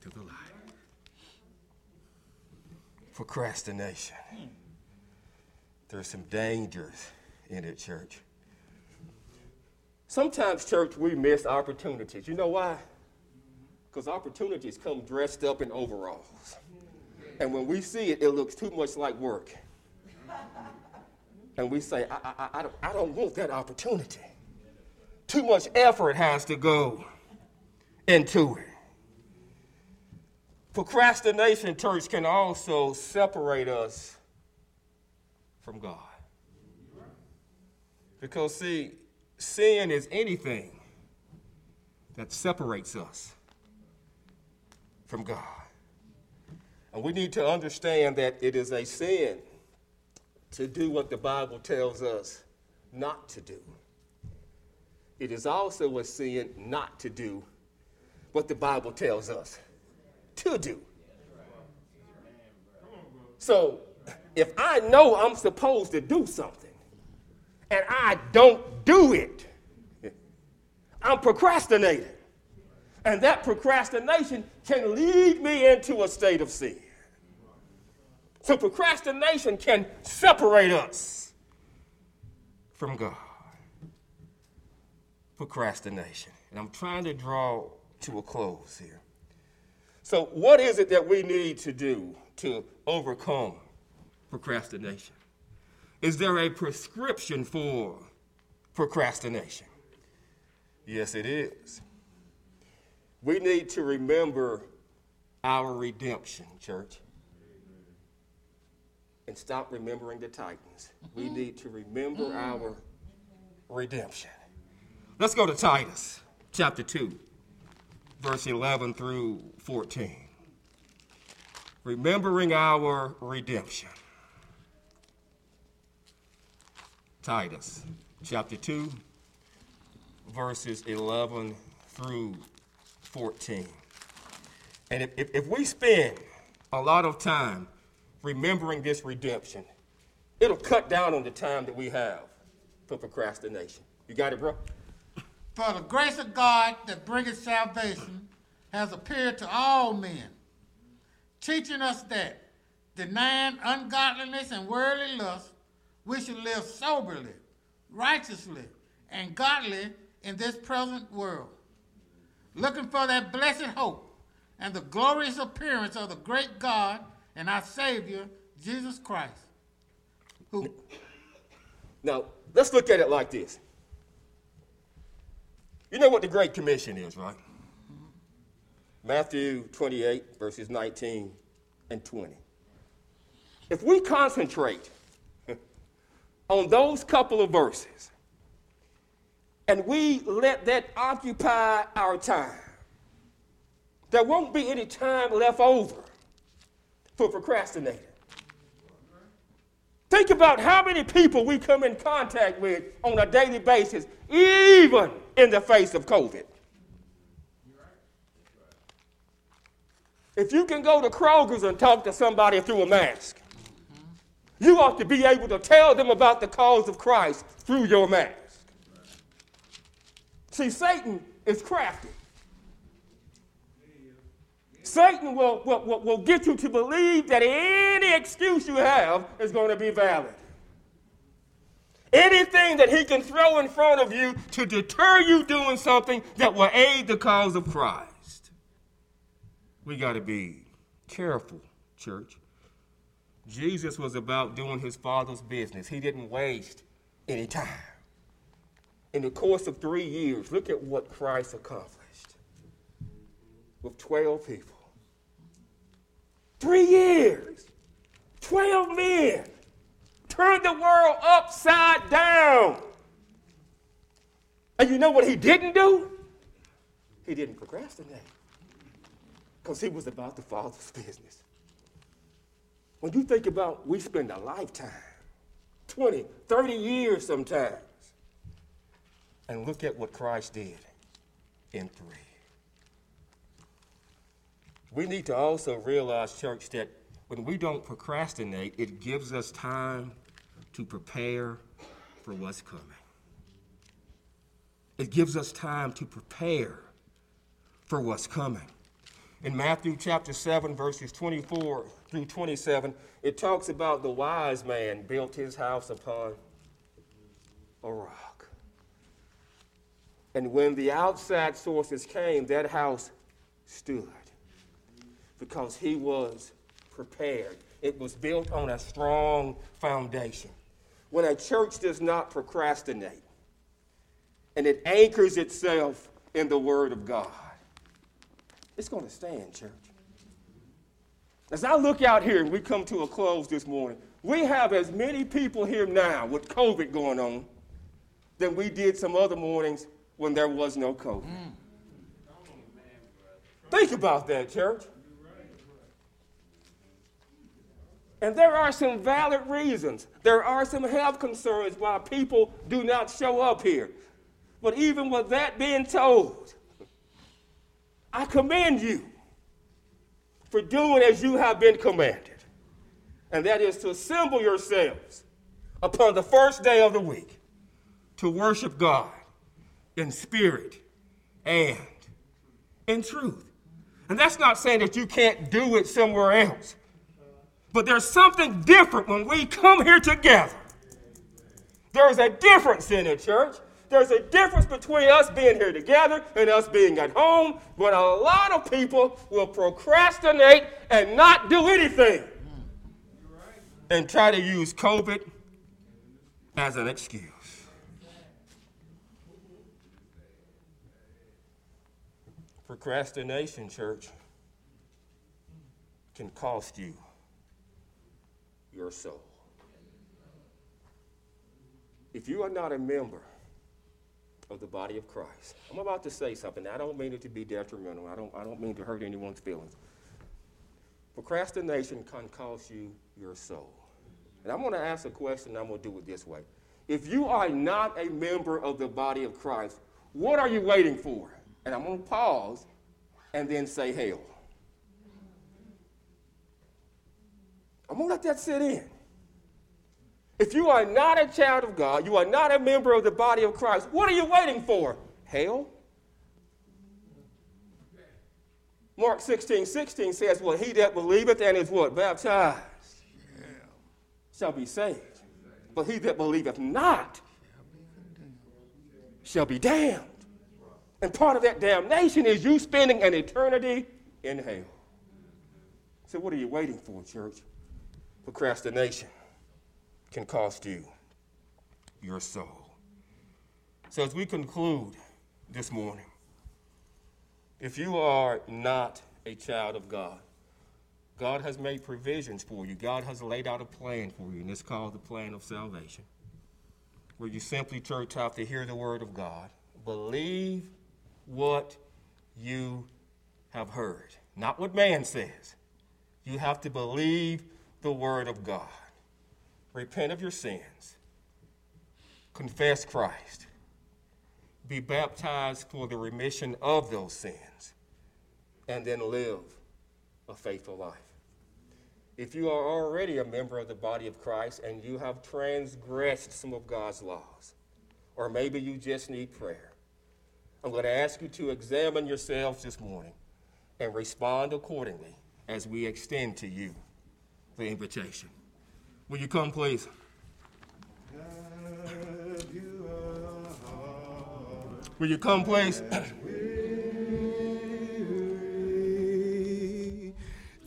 to the light. Procrastination. There's some dangers in it, church. Sometimes, church, we miss opportunities. You know why? Because opportunities come dressed up in overalls. And when we see it, it looks too much like work. And we say, I, I, I, don't, I don't want that opportunity. Too much effort has to go into it. Procrastination, church, can also separate us from God. Because, see, sin is anything that separates us from God. And we need to understand that it is a sin to do what the Bible tells us not to do. It is also a sin not to do what the Bible tells us to do. So, if I know I'm supposed to do something and I don't do it, I'm procrastinating. And that procrastination can lead me into a state of sin. So procrastination can separate us from God. Procrastination. And I'm trying to draw to a close here. So, what is it that we need to do to overcome procrastination? Is there a prescription for procrastination? Yes, it is. We need to remember our redemption, church. And stop remembering the Titans. We mm-hmm. need to remember mm-hmm. our redemption. Let's go to Titus chapter 2, verse 11 through 14. Remembering our redemption. Titus chapter 2, verses 11 through 14. And if, if, if, we spend a lot of time remembering this redemption, it'll cut down on the time that we have for procrastination. You got it, bro? For the grace of God that bringeth salvation has appeared to all men, teaching us that, denying ungodliness and worldly lust, we should live soberly, righteously, and godly in this present world, looking for that blessed hope and the glorious appearance of the great God and our Savior, Jesus Christ. Who now, let's look at it like this. You know what the Great Commission is, right? Matthew 28, verses 19 and 20. If we concentrate on those couple of verses and we let that occupy our time, there won't be any time left over for procrastinating. Think about how many people we come in contact with on a daily basis, even in the face of COVID. If you can go to Kroger's and talk to somebody through a mask, you ought to be able to tell them about the cause of Christ through your mask. See, Satan is crafty. Satan will, will, will, get you to believe that any excuse you have is going to be valid. Anything that he can throw in front of you to deter you doing something that will aid the cause of Christ. We got to be careful, church. Jesus was about doing his father's business. He didn't waste any time. In the course of three years, look at what Christ accomplished with 12 people. Three years, 12 men turned the world upside down. And you know what he didn't do? He didn't procrastinate because he was about the Father's business. When you think about we spend a lifetime, 20, 30 years sometimes, and look at what Christ did in three. We need to also realize, church, that when we don't procrastinate, it gives us time to prepare for what's coming. It gives us time to prepare for what's coming. In Matthew chapter 7, verses 24 through 27, it talks about the wise man built his house upon a rock. And when the outside sources came, that house stood because he was prepared. It was built on a strong foundation. When a church does not procrastinate and it anchors itself in the Word of God, it's going to stand, church. As I look out here and we come to a close this morning, we have as many people here now with COVID going on than we did some other mornings when there was no COVID. Mm. Think about that, church. And there are some valid reasons. There are some health concerns why people do not show up here. But even with that being told, I commend you for doing as you have been commanded. And that is to assemble yourselves upon the first day of the week to worship God in spirit and in truth. And that's not saying that you can't do it somewhere else. But there's something different when we come here together. There's a difference in it, church. There's a difference between us being here together and us being at home, but a lot of people will procrastinate and not do anything and try to use COVID as an excuse. Procrastination, church, can cost you your soul. If you are not a member of the body of Christ, I'm about to say something. I don't mean it to be detrimental. I don't, I don't mean to hurt anyone's feelings. Procrastination can cost you your soul. And I'm going to ask a question, I'm going to do it this way. If you are not a member of the body of Christ, what are you waiting for? And I'm going to pause and then say hell. I'm going to let that sit in. If you are not a child of God, you are not a member of the body of Christ, what are you waiting for? Hell? Mark 16, 16 says, Well, he that believeth and is what? Baptized shall be saved. But he that believeth not shall be damned. And part of that damnation is you spending an eternity in hell. So, what are you waiting for, church? Procrastination can cost you your soul. So, as we conclude this morning, if you are not a child of God, God has made provisions for you. God has laid out a plan for you, and it's called the plan of salvation, where you simply, church, have to hear the word of God, believe what you have heard, not what man says. You have to believe the word of God. Repent of your sins, confess Christ, be baptized for the remission of those sins, and then live a faithful life. If you are already a member of the body of Christ and you have transgressed some of God's laws, or maybe you just need prayer, I'm going to ask you to examine yourselves this morning and respond accordingly as we extend to you the invitation. Will you come, please? Will you come, please?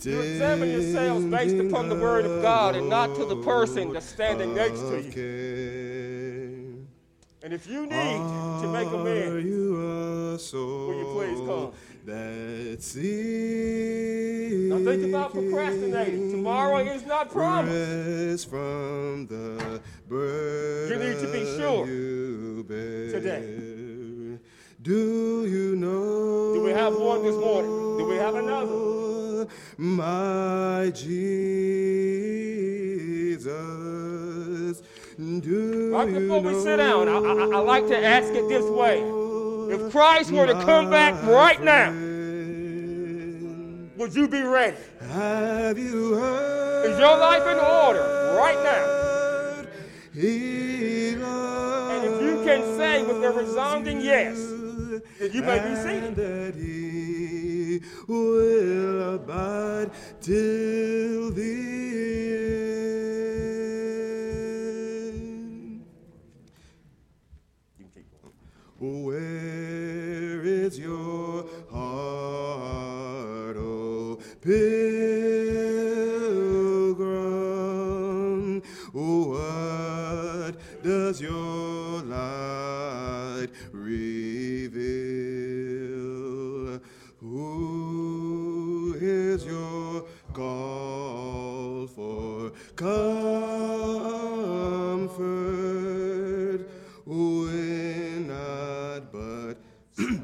you examine yourselves based upon the Word of God and not to the person that's standing next to you. And if you need to make amends, will you please come? That now think about procrastinating. Tomorrow is not promised. From the you need to be sure today. Do you know? Do we have one this morning? Do we have another? My Jesus. Do right before we sit down, I, I, I like to ask it this way. If Christ were to come back right now, would you be ready? Have you heard? Is your life in order right now? And if you can say with a resounding yes, then you may be seated. That he will abide till the Where is your heart, oh pilgrim? What does your light reveal? Who is your call for? Come but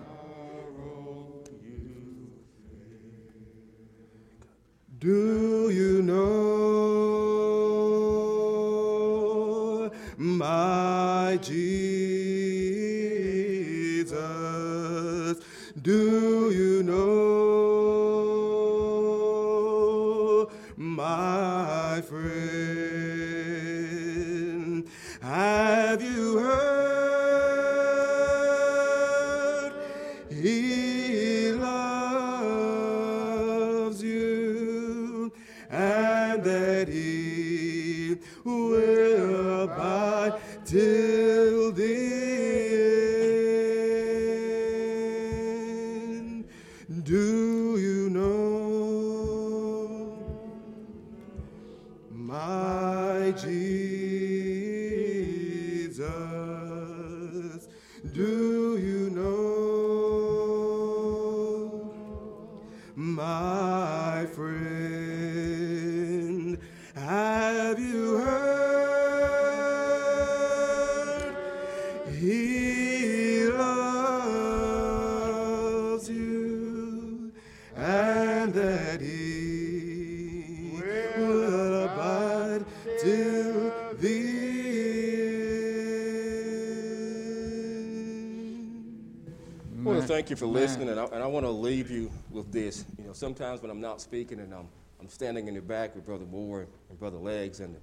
thank you for listening, and I, and I want to leave you with this. You know, sometimes when I'm not speaking and I'm, I'm standing in the back with Brother Moore and Brother Legs, and the,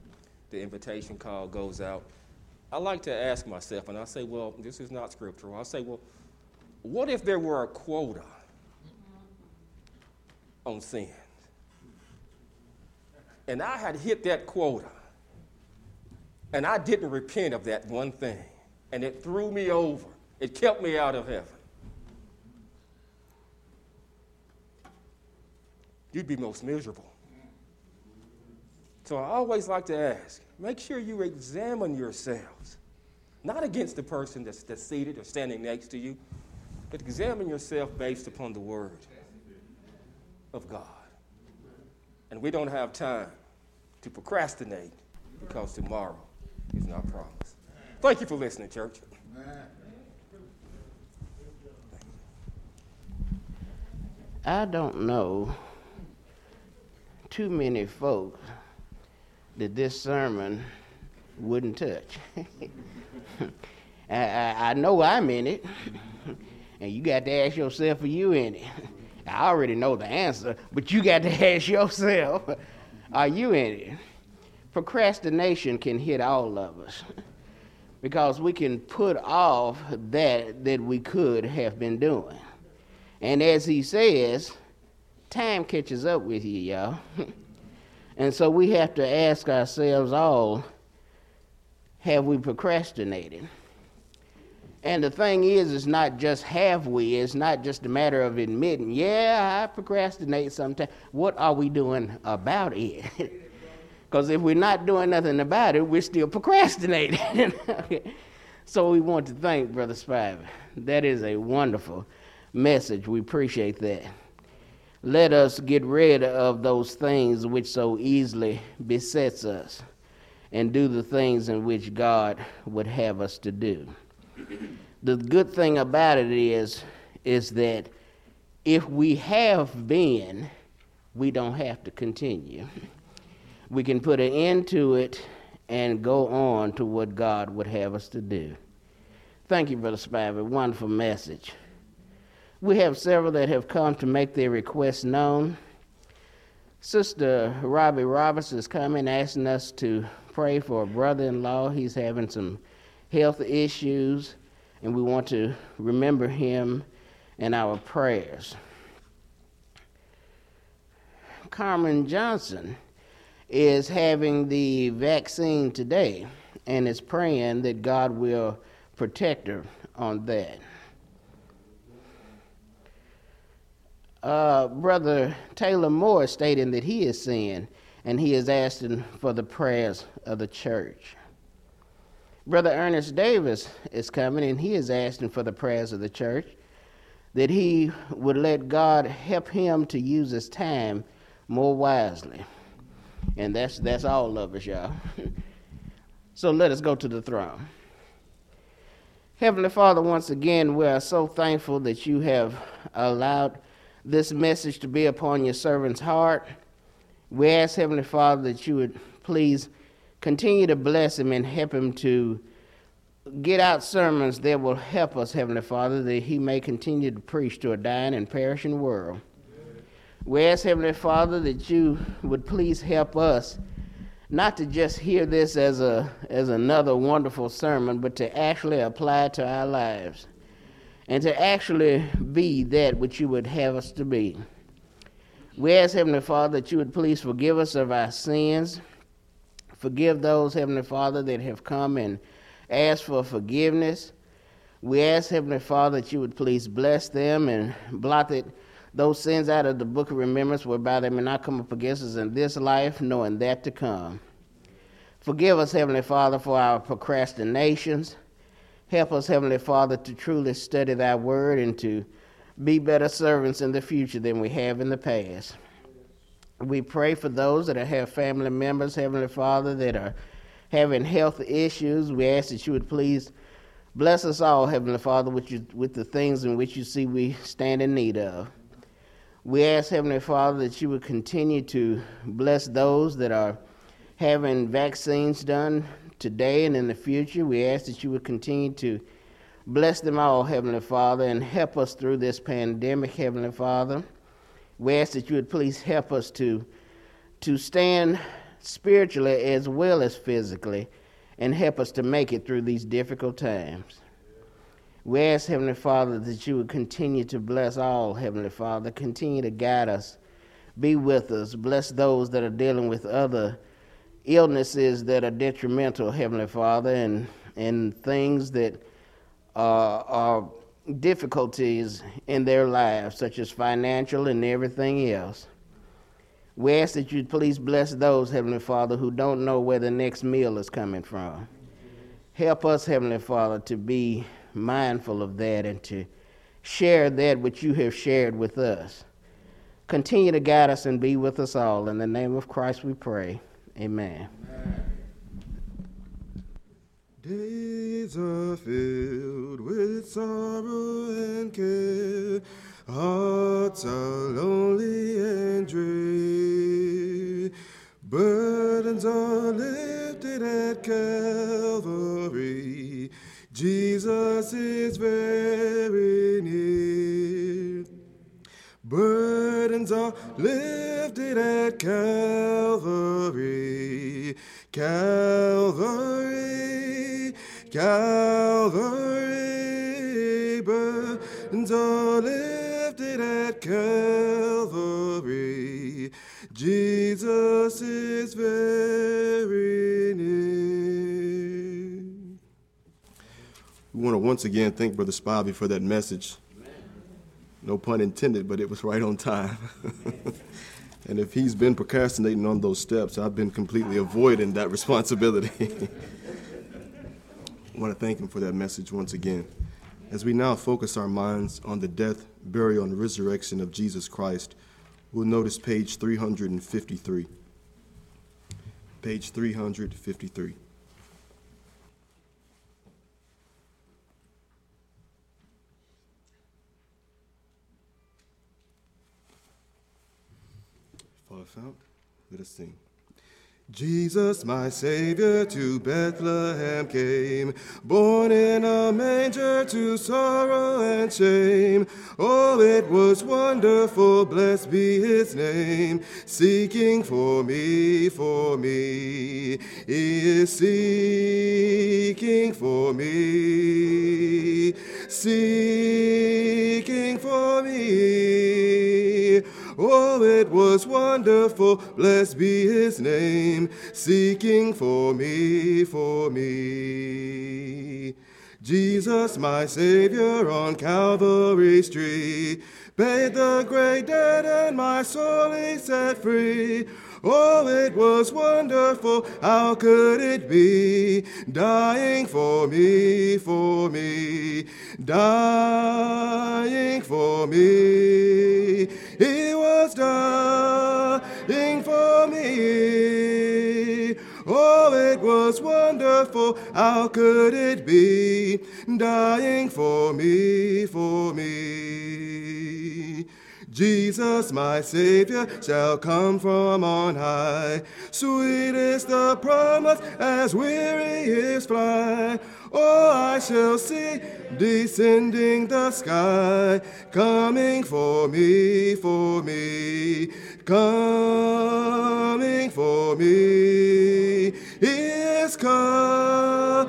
the invitation call goes out, I like to ask myself, and I say, well, this is not scriptural. I say, well, what if there were a quota on sin? And I had hit that quota, and I didn't repent of that one thing, and it threw me over. It kept me out of heaven. You'd be most miserable. So I always like to ask make sure you examine yourselves, not against the person that's, that's seated or standing next to you, but examine yourself based upon the Word of God. And we don't have time to procrastinate because tomorrow is not promised. Thank you for listening, church. I don't know too many folks that this sermon wouldn't touch. I, I, know I'm in it, and you got to ask yourself, are you in it? I already know the answer, but you got to ask yourself, are you in it? Procrastination can hit all of us because we can put off that that we could have been doing. And as he says, time catches up with you, y'all. and so we have to ask ourselves all have we procrastinated? And the thing is, it's not just have we, it's not just a matter of admitting, yeah, I procrastinate sometimes. What are we doing about it? Because if we're not doing nothing about it, we're still procrastinating. so we want to thank Brother Spivey. That is a wonderful message. We appreciate that. Let us get rid of those things which so easily besets us and do the things in which God would have us to do. The good thing about it is is that if we have been, we don't have to continue. We can put an end to it and go on to what God would have us to do. Thank you, Brother Spivey. Wonderful message. We have several that have come to make their requests known. Sister Robbie Roberts is coming asking us to pray for a brother in law. He's having some health issues, and we want to remember him in our prayers. Carmen Johnson is having the vaccine today and is praying that God will protect her on that. Uh, Brother Taylor Moore stating that he is seeing and he is asking for the prayers of the church. Brother Ernest Davis is coming and he is asking for the prayers of the church that he would let God help him to use his time more wisely. And that's that's all of us, y'all. so let us go to the throne. Heavenly Father, once again, we are so thankful that you have allowed this message to be upon your servant's heart. We ask, Heavenly Father, that you would please continue to bless him and help him to get out sermons that will help us, Heavenly Father, that he may continue to preach to a dying and perishing world. We ask, Heavenly Father, that you would please help us not to just hear this as, a, as another wonderful sermon, but to actually apply it to our lives and to actually be that which you would have us to be. We ask, Heavenly Father, that you would please forgive us of our sins. Forgive those, Heavenly Father, that have come and asked for forgiveness. We ask, Heavenly Father, that you would please bless them and blot it, those sins out of the book of remembrance, whereby they may not come up against us in this life, nor in that to come. Forgive us, Heavenly Father, for our procrastinations. Help us, Heavenly Father, to truly study thy word and to be better servants in the future than we have in the past. We pray for those that have family members, Heavenly Father, that are having health issues. We ask that you would please bless us all, Heavenly Father, with, you, with the things in which you see we stand in need of. We ask, Heavenly Father, that you would continue to bless those that are having vaccines done today and in the future. We ask that you would continue to bless them all, Heavenly Father, and help us through this pandemic, Heavenly Father. We ask that you would please help us to, to stand spiritually as well as physically and help us to make it through these difficult times. We ask, Heavenly Father, that you would continue to bless all, Heavenly Father. Continue to guide us, be with us, bless those that are dealing with other illnesses that are detrimental, Heavenly Father, and, and things that uh, are difficulties in their lives, such as financial and everything else. We ask that you please bless those, Heavenly Father, who don't know where the next meal is coming from. Help us, Heavenly Father, to be mindful of that and to share that which you have shared with us. Continue to guide us and be with us all. In the name of Christ we pray. Amen. Days are filled with sorrow and care. Hearts are lonely and dreary. Burdens are lifted at Calvary. Jesus is very near. Burdens are lifted at Calvary, Calvary, Calvary. Burdens are lifted at Calvary. Jesus is very near. We want to once again thank Brother Spivey for that message. No pun intended, but it was right on time. and if he's been procrastinating on those steps, I've been completely avoiding that responsibility. I want to thank him for that message once again. As we now focus our minds on the death, burial, and resurrection of Jesus Christ, we'll notice page 353. Page 353. Let us sing. Jesus, my Savior, to Bethlehem came, born in a manger to sorrow and shame. Oh, it was wonderful, blessed be his name, seeking for me, for me. He is seeking for me, seeking for me. Oh, it was wonderful, blessed be his name, seeking for me, for me. Jesus, my Savior, on Calvary's tree, paid the great debt, and my soul he set free. Oh, it was wonderful, how could it be? Dying for me, for me, dying for me. He was dying for me. Oh, it was wonderful, how could it be? dying for me, for me. Jesus, my Savior, shall come from on high. Sweet is the promise as weary is fly. Oh, I shall see descending the sky, coming for me, for me, coming for me. He is coming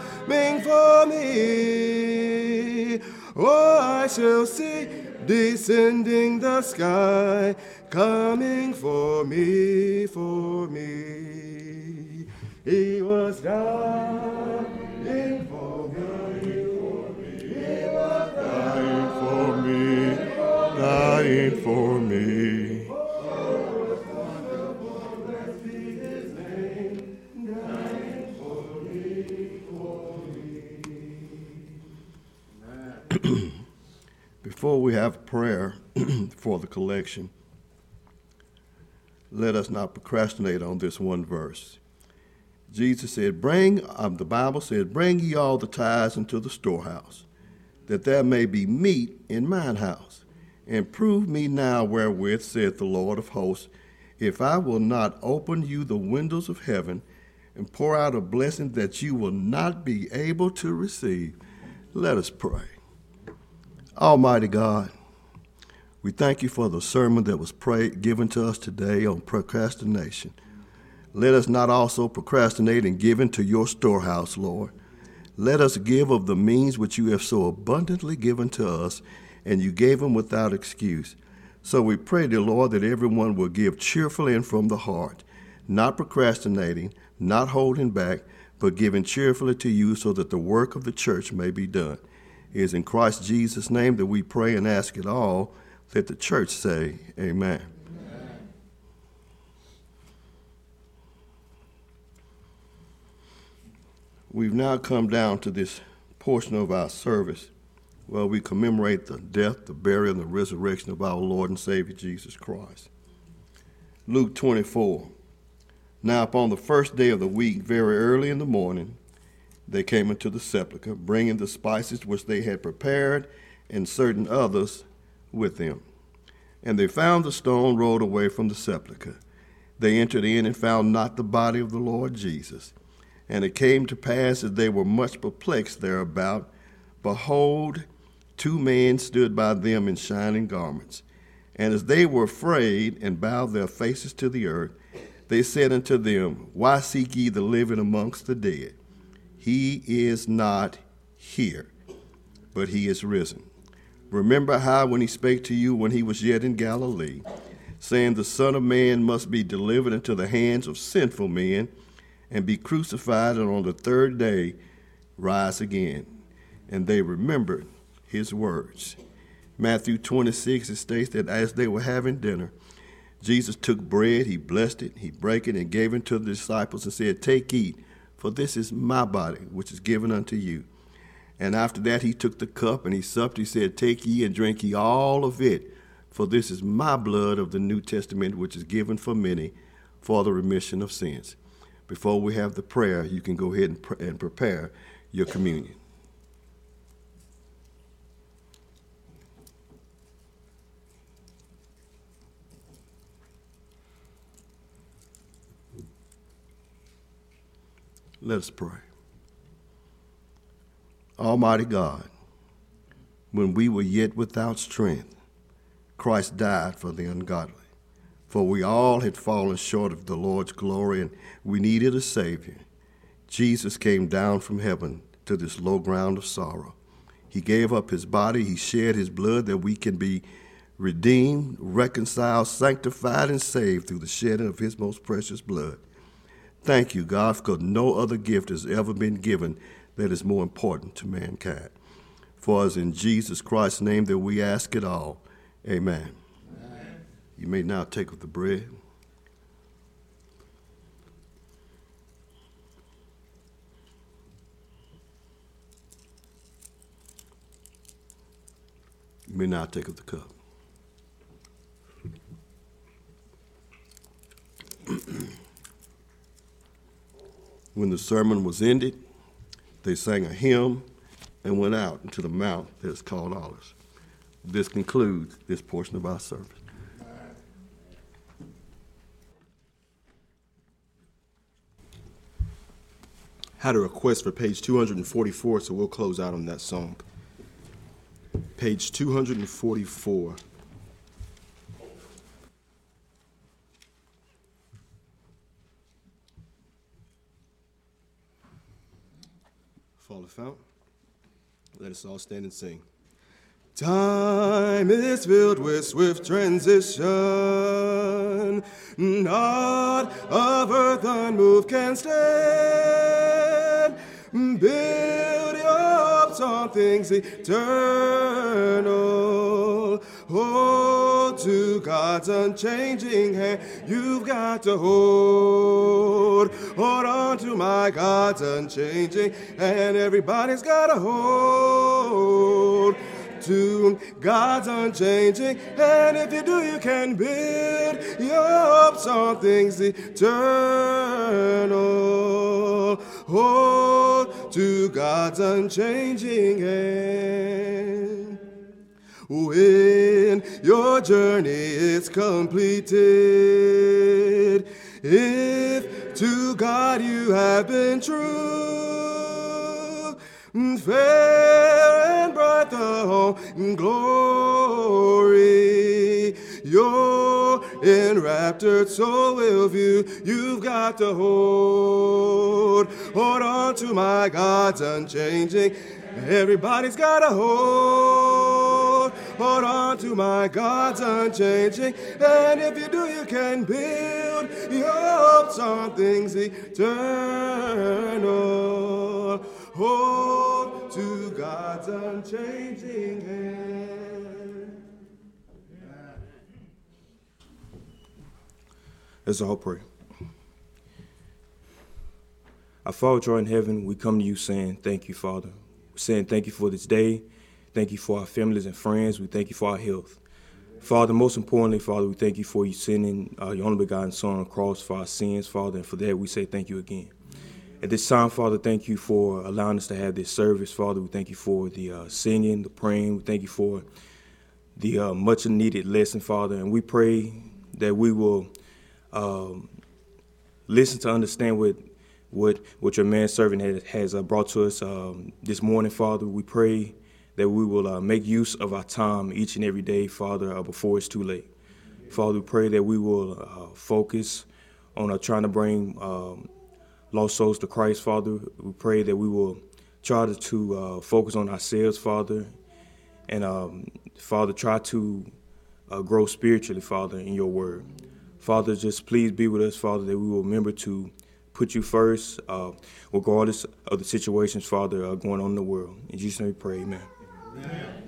for me. Oh, I shall see descending the sky, coming for me, for me. He was dying for me, he was dying for me, dying for me. Before we have prayer for the collection, let us not procrastinate on this one verse. Jesus said, Bring, um, the Bible said, Bring ye all the tithes into the storehouse, that there may be meat in mine house. And prove me now wherewith, saith the Lord of hosts, if I will not open you the windows of heaven and pour out a blessing that you will not be able to receive. Let us pray. Almighty God, we thank you for the sermon that was given to us today on procrastination. Let us not also procrastinate in giving to your storehouse, Lord. Let us give of the means which you have so abundantly given to us, and you gave them without excuse. So we pray, dear Lord, that everyone will give cheerfully and from the heart, not procrastinating, not holding back, but giving cheerfully to you so that the work of the church may be done. It is in Christ Jesus' name that we pray and ask it all. Let the church say, Amen. Amen. We've now come down to this portion of our service where we commemorate the death, the burial, and the resurrection of our Lord and Savior Jesus Christ. Luke 24. Now, upon the first day of the week, very early in the morning, they came into the sepulchre, bringing the spices which they had prepared, and certain others with them. And they found the stone rolled away from the sepulchre. They entered in and found not the body of the Lord Jesus. And it came to pass that they were much perplexed thereabout, behold, two men stood by them in shining garments. And as they were afraid and bowed their faces to the earth, they said unto them, Why seek ye the living amongst the dead? He is not here, but he is risen. Remember how when he spake to you when he was yet in Galilee, saying, The Son of Man must be delivered into the hands of sinful men and be crucified, and on the third day rise again. And they remembered his words. Matthew 26, it states that as they were having dinner, Jesus took bread, he blessed it, he brake it, and gave it to the disciples and said, Take, eat, for this is my body, which is given unto you. And after that he took the cup and he supped. He said, Take ye and drink ye all of it, for this is my blood of the New Testament, which is given for many for the remission of sins. Before we have the prayer, you can go ahead and, and prepare your communion. Let us pray. Almighty God, when we were yet without strength, Christ died for the ungodly. For we all had fallen short of the Lord's glory and we needed a Savior. Jesus came down from heaven to this low ground of sorrow. He gave up his body, he shed his blood that we can be redeemed, reconciled, sanctified, and saved through the shedding of his most precious blood. Thank you, God, because no other gift has ever been given that is more important to mankind. For us in Jesus Christ's name that we ask it all. Amen. Amen. You may now take of the bread. You may now take of the cup. when the sermon was ended, they sang a hymn and went out into the mount that is called Olives. This concludes this portion of our service. Had a request for page 244, so we'll close out on that song. Page 244. Fall of Fount. Let us all stand and sing. Time is filled with swift transition. Not of earth unmoved can stand. Build your hopes on things eternal. Hold to God's unchanging hand. You've got to hold. Hold on to my God's unchanging hand. Everybody's got to hold to God's unchanging. And if you do, you can build your hopes on things eternal. Hold to God's unchanging hand. When your journey is completed, if to God you have been true, mm, fair and bright the home mm, glory. Your enraptured soul will view. You've got to hold, hold on to my God's unchanging. Everybody's got to hold, hold on to my God's unchanging. And if you do, you can build your hopes on things eternal. Hold to God's unchanging hand. Let's all pray. Our Father, in heaven, we come to you saying, Thank you, Father. Saying thank you for this day. Thank you for our families and friends. We thank you for our health. Father, most importantly, Father, we thank you for you sending uh, your only begotten Son on the cross for our sins, Father, and for that we say thank you again. At this time, Father, thank you for allowing us to have this service, Father. We thank you for the uh, singing, the praying. We thank you for the uh, much needed lesson, Father. And we pray that we will um, listen to understand what what what your manservant has, has uh, brought to us um, this morning, Father. We pray that we will uh, make use of our time each and every day, Father, uh, before it's too late. Father, we pray that we will uh, focus on uh, trying to bring um, lost souls to Christ, Father. We pray that we will try to, to uh, focus on ourselves, Father, and um, Father, try to grow spiritually, Father, in your word. Father, just please be with us, Father, that we will remember to put you first, uh, regardless of the situations, Father, uh, going on in the world. In Jesus' name we pray, amen. Amen.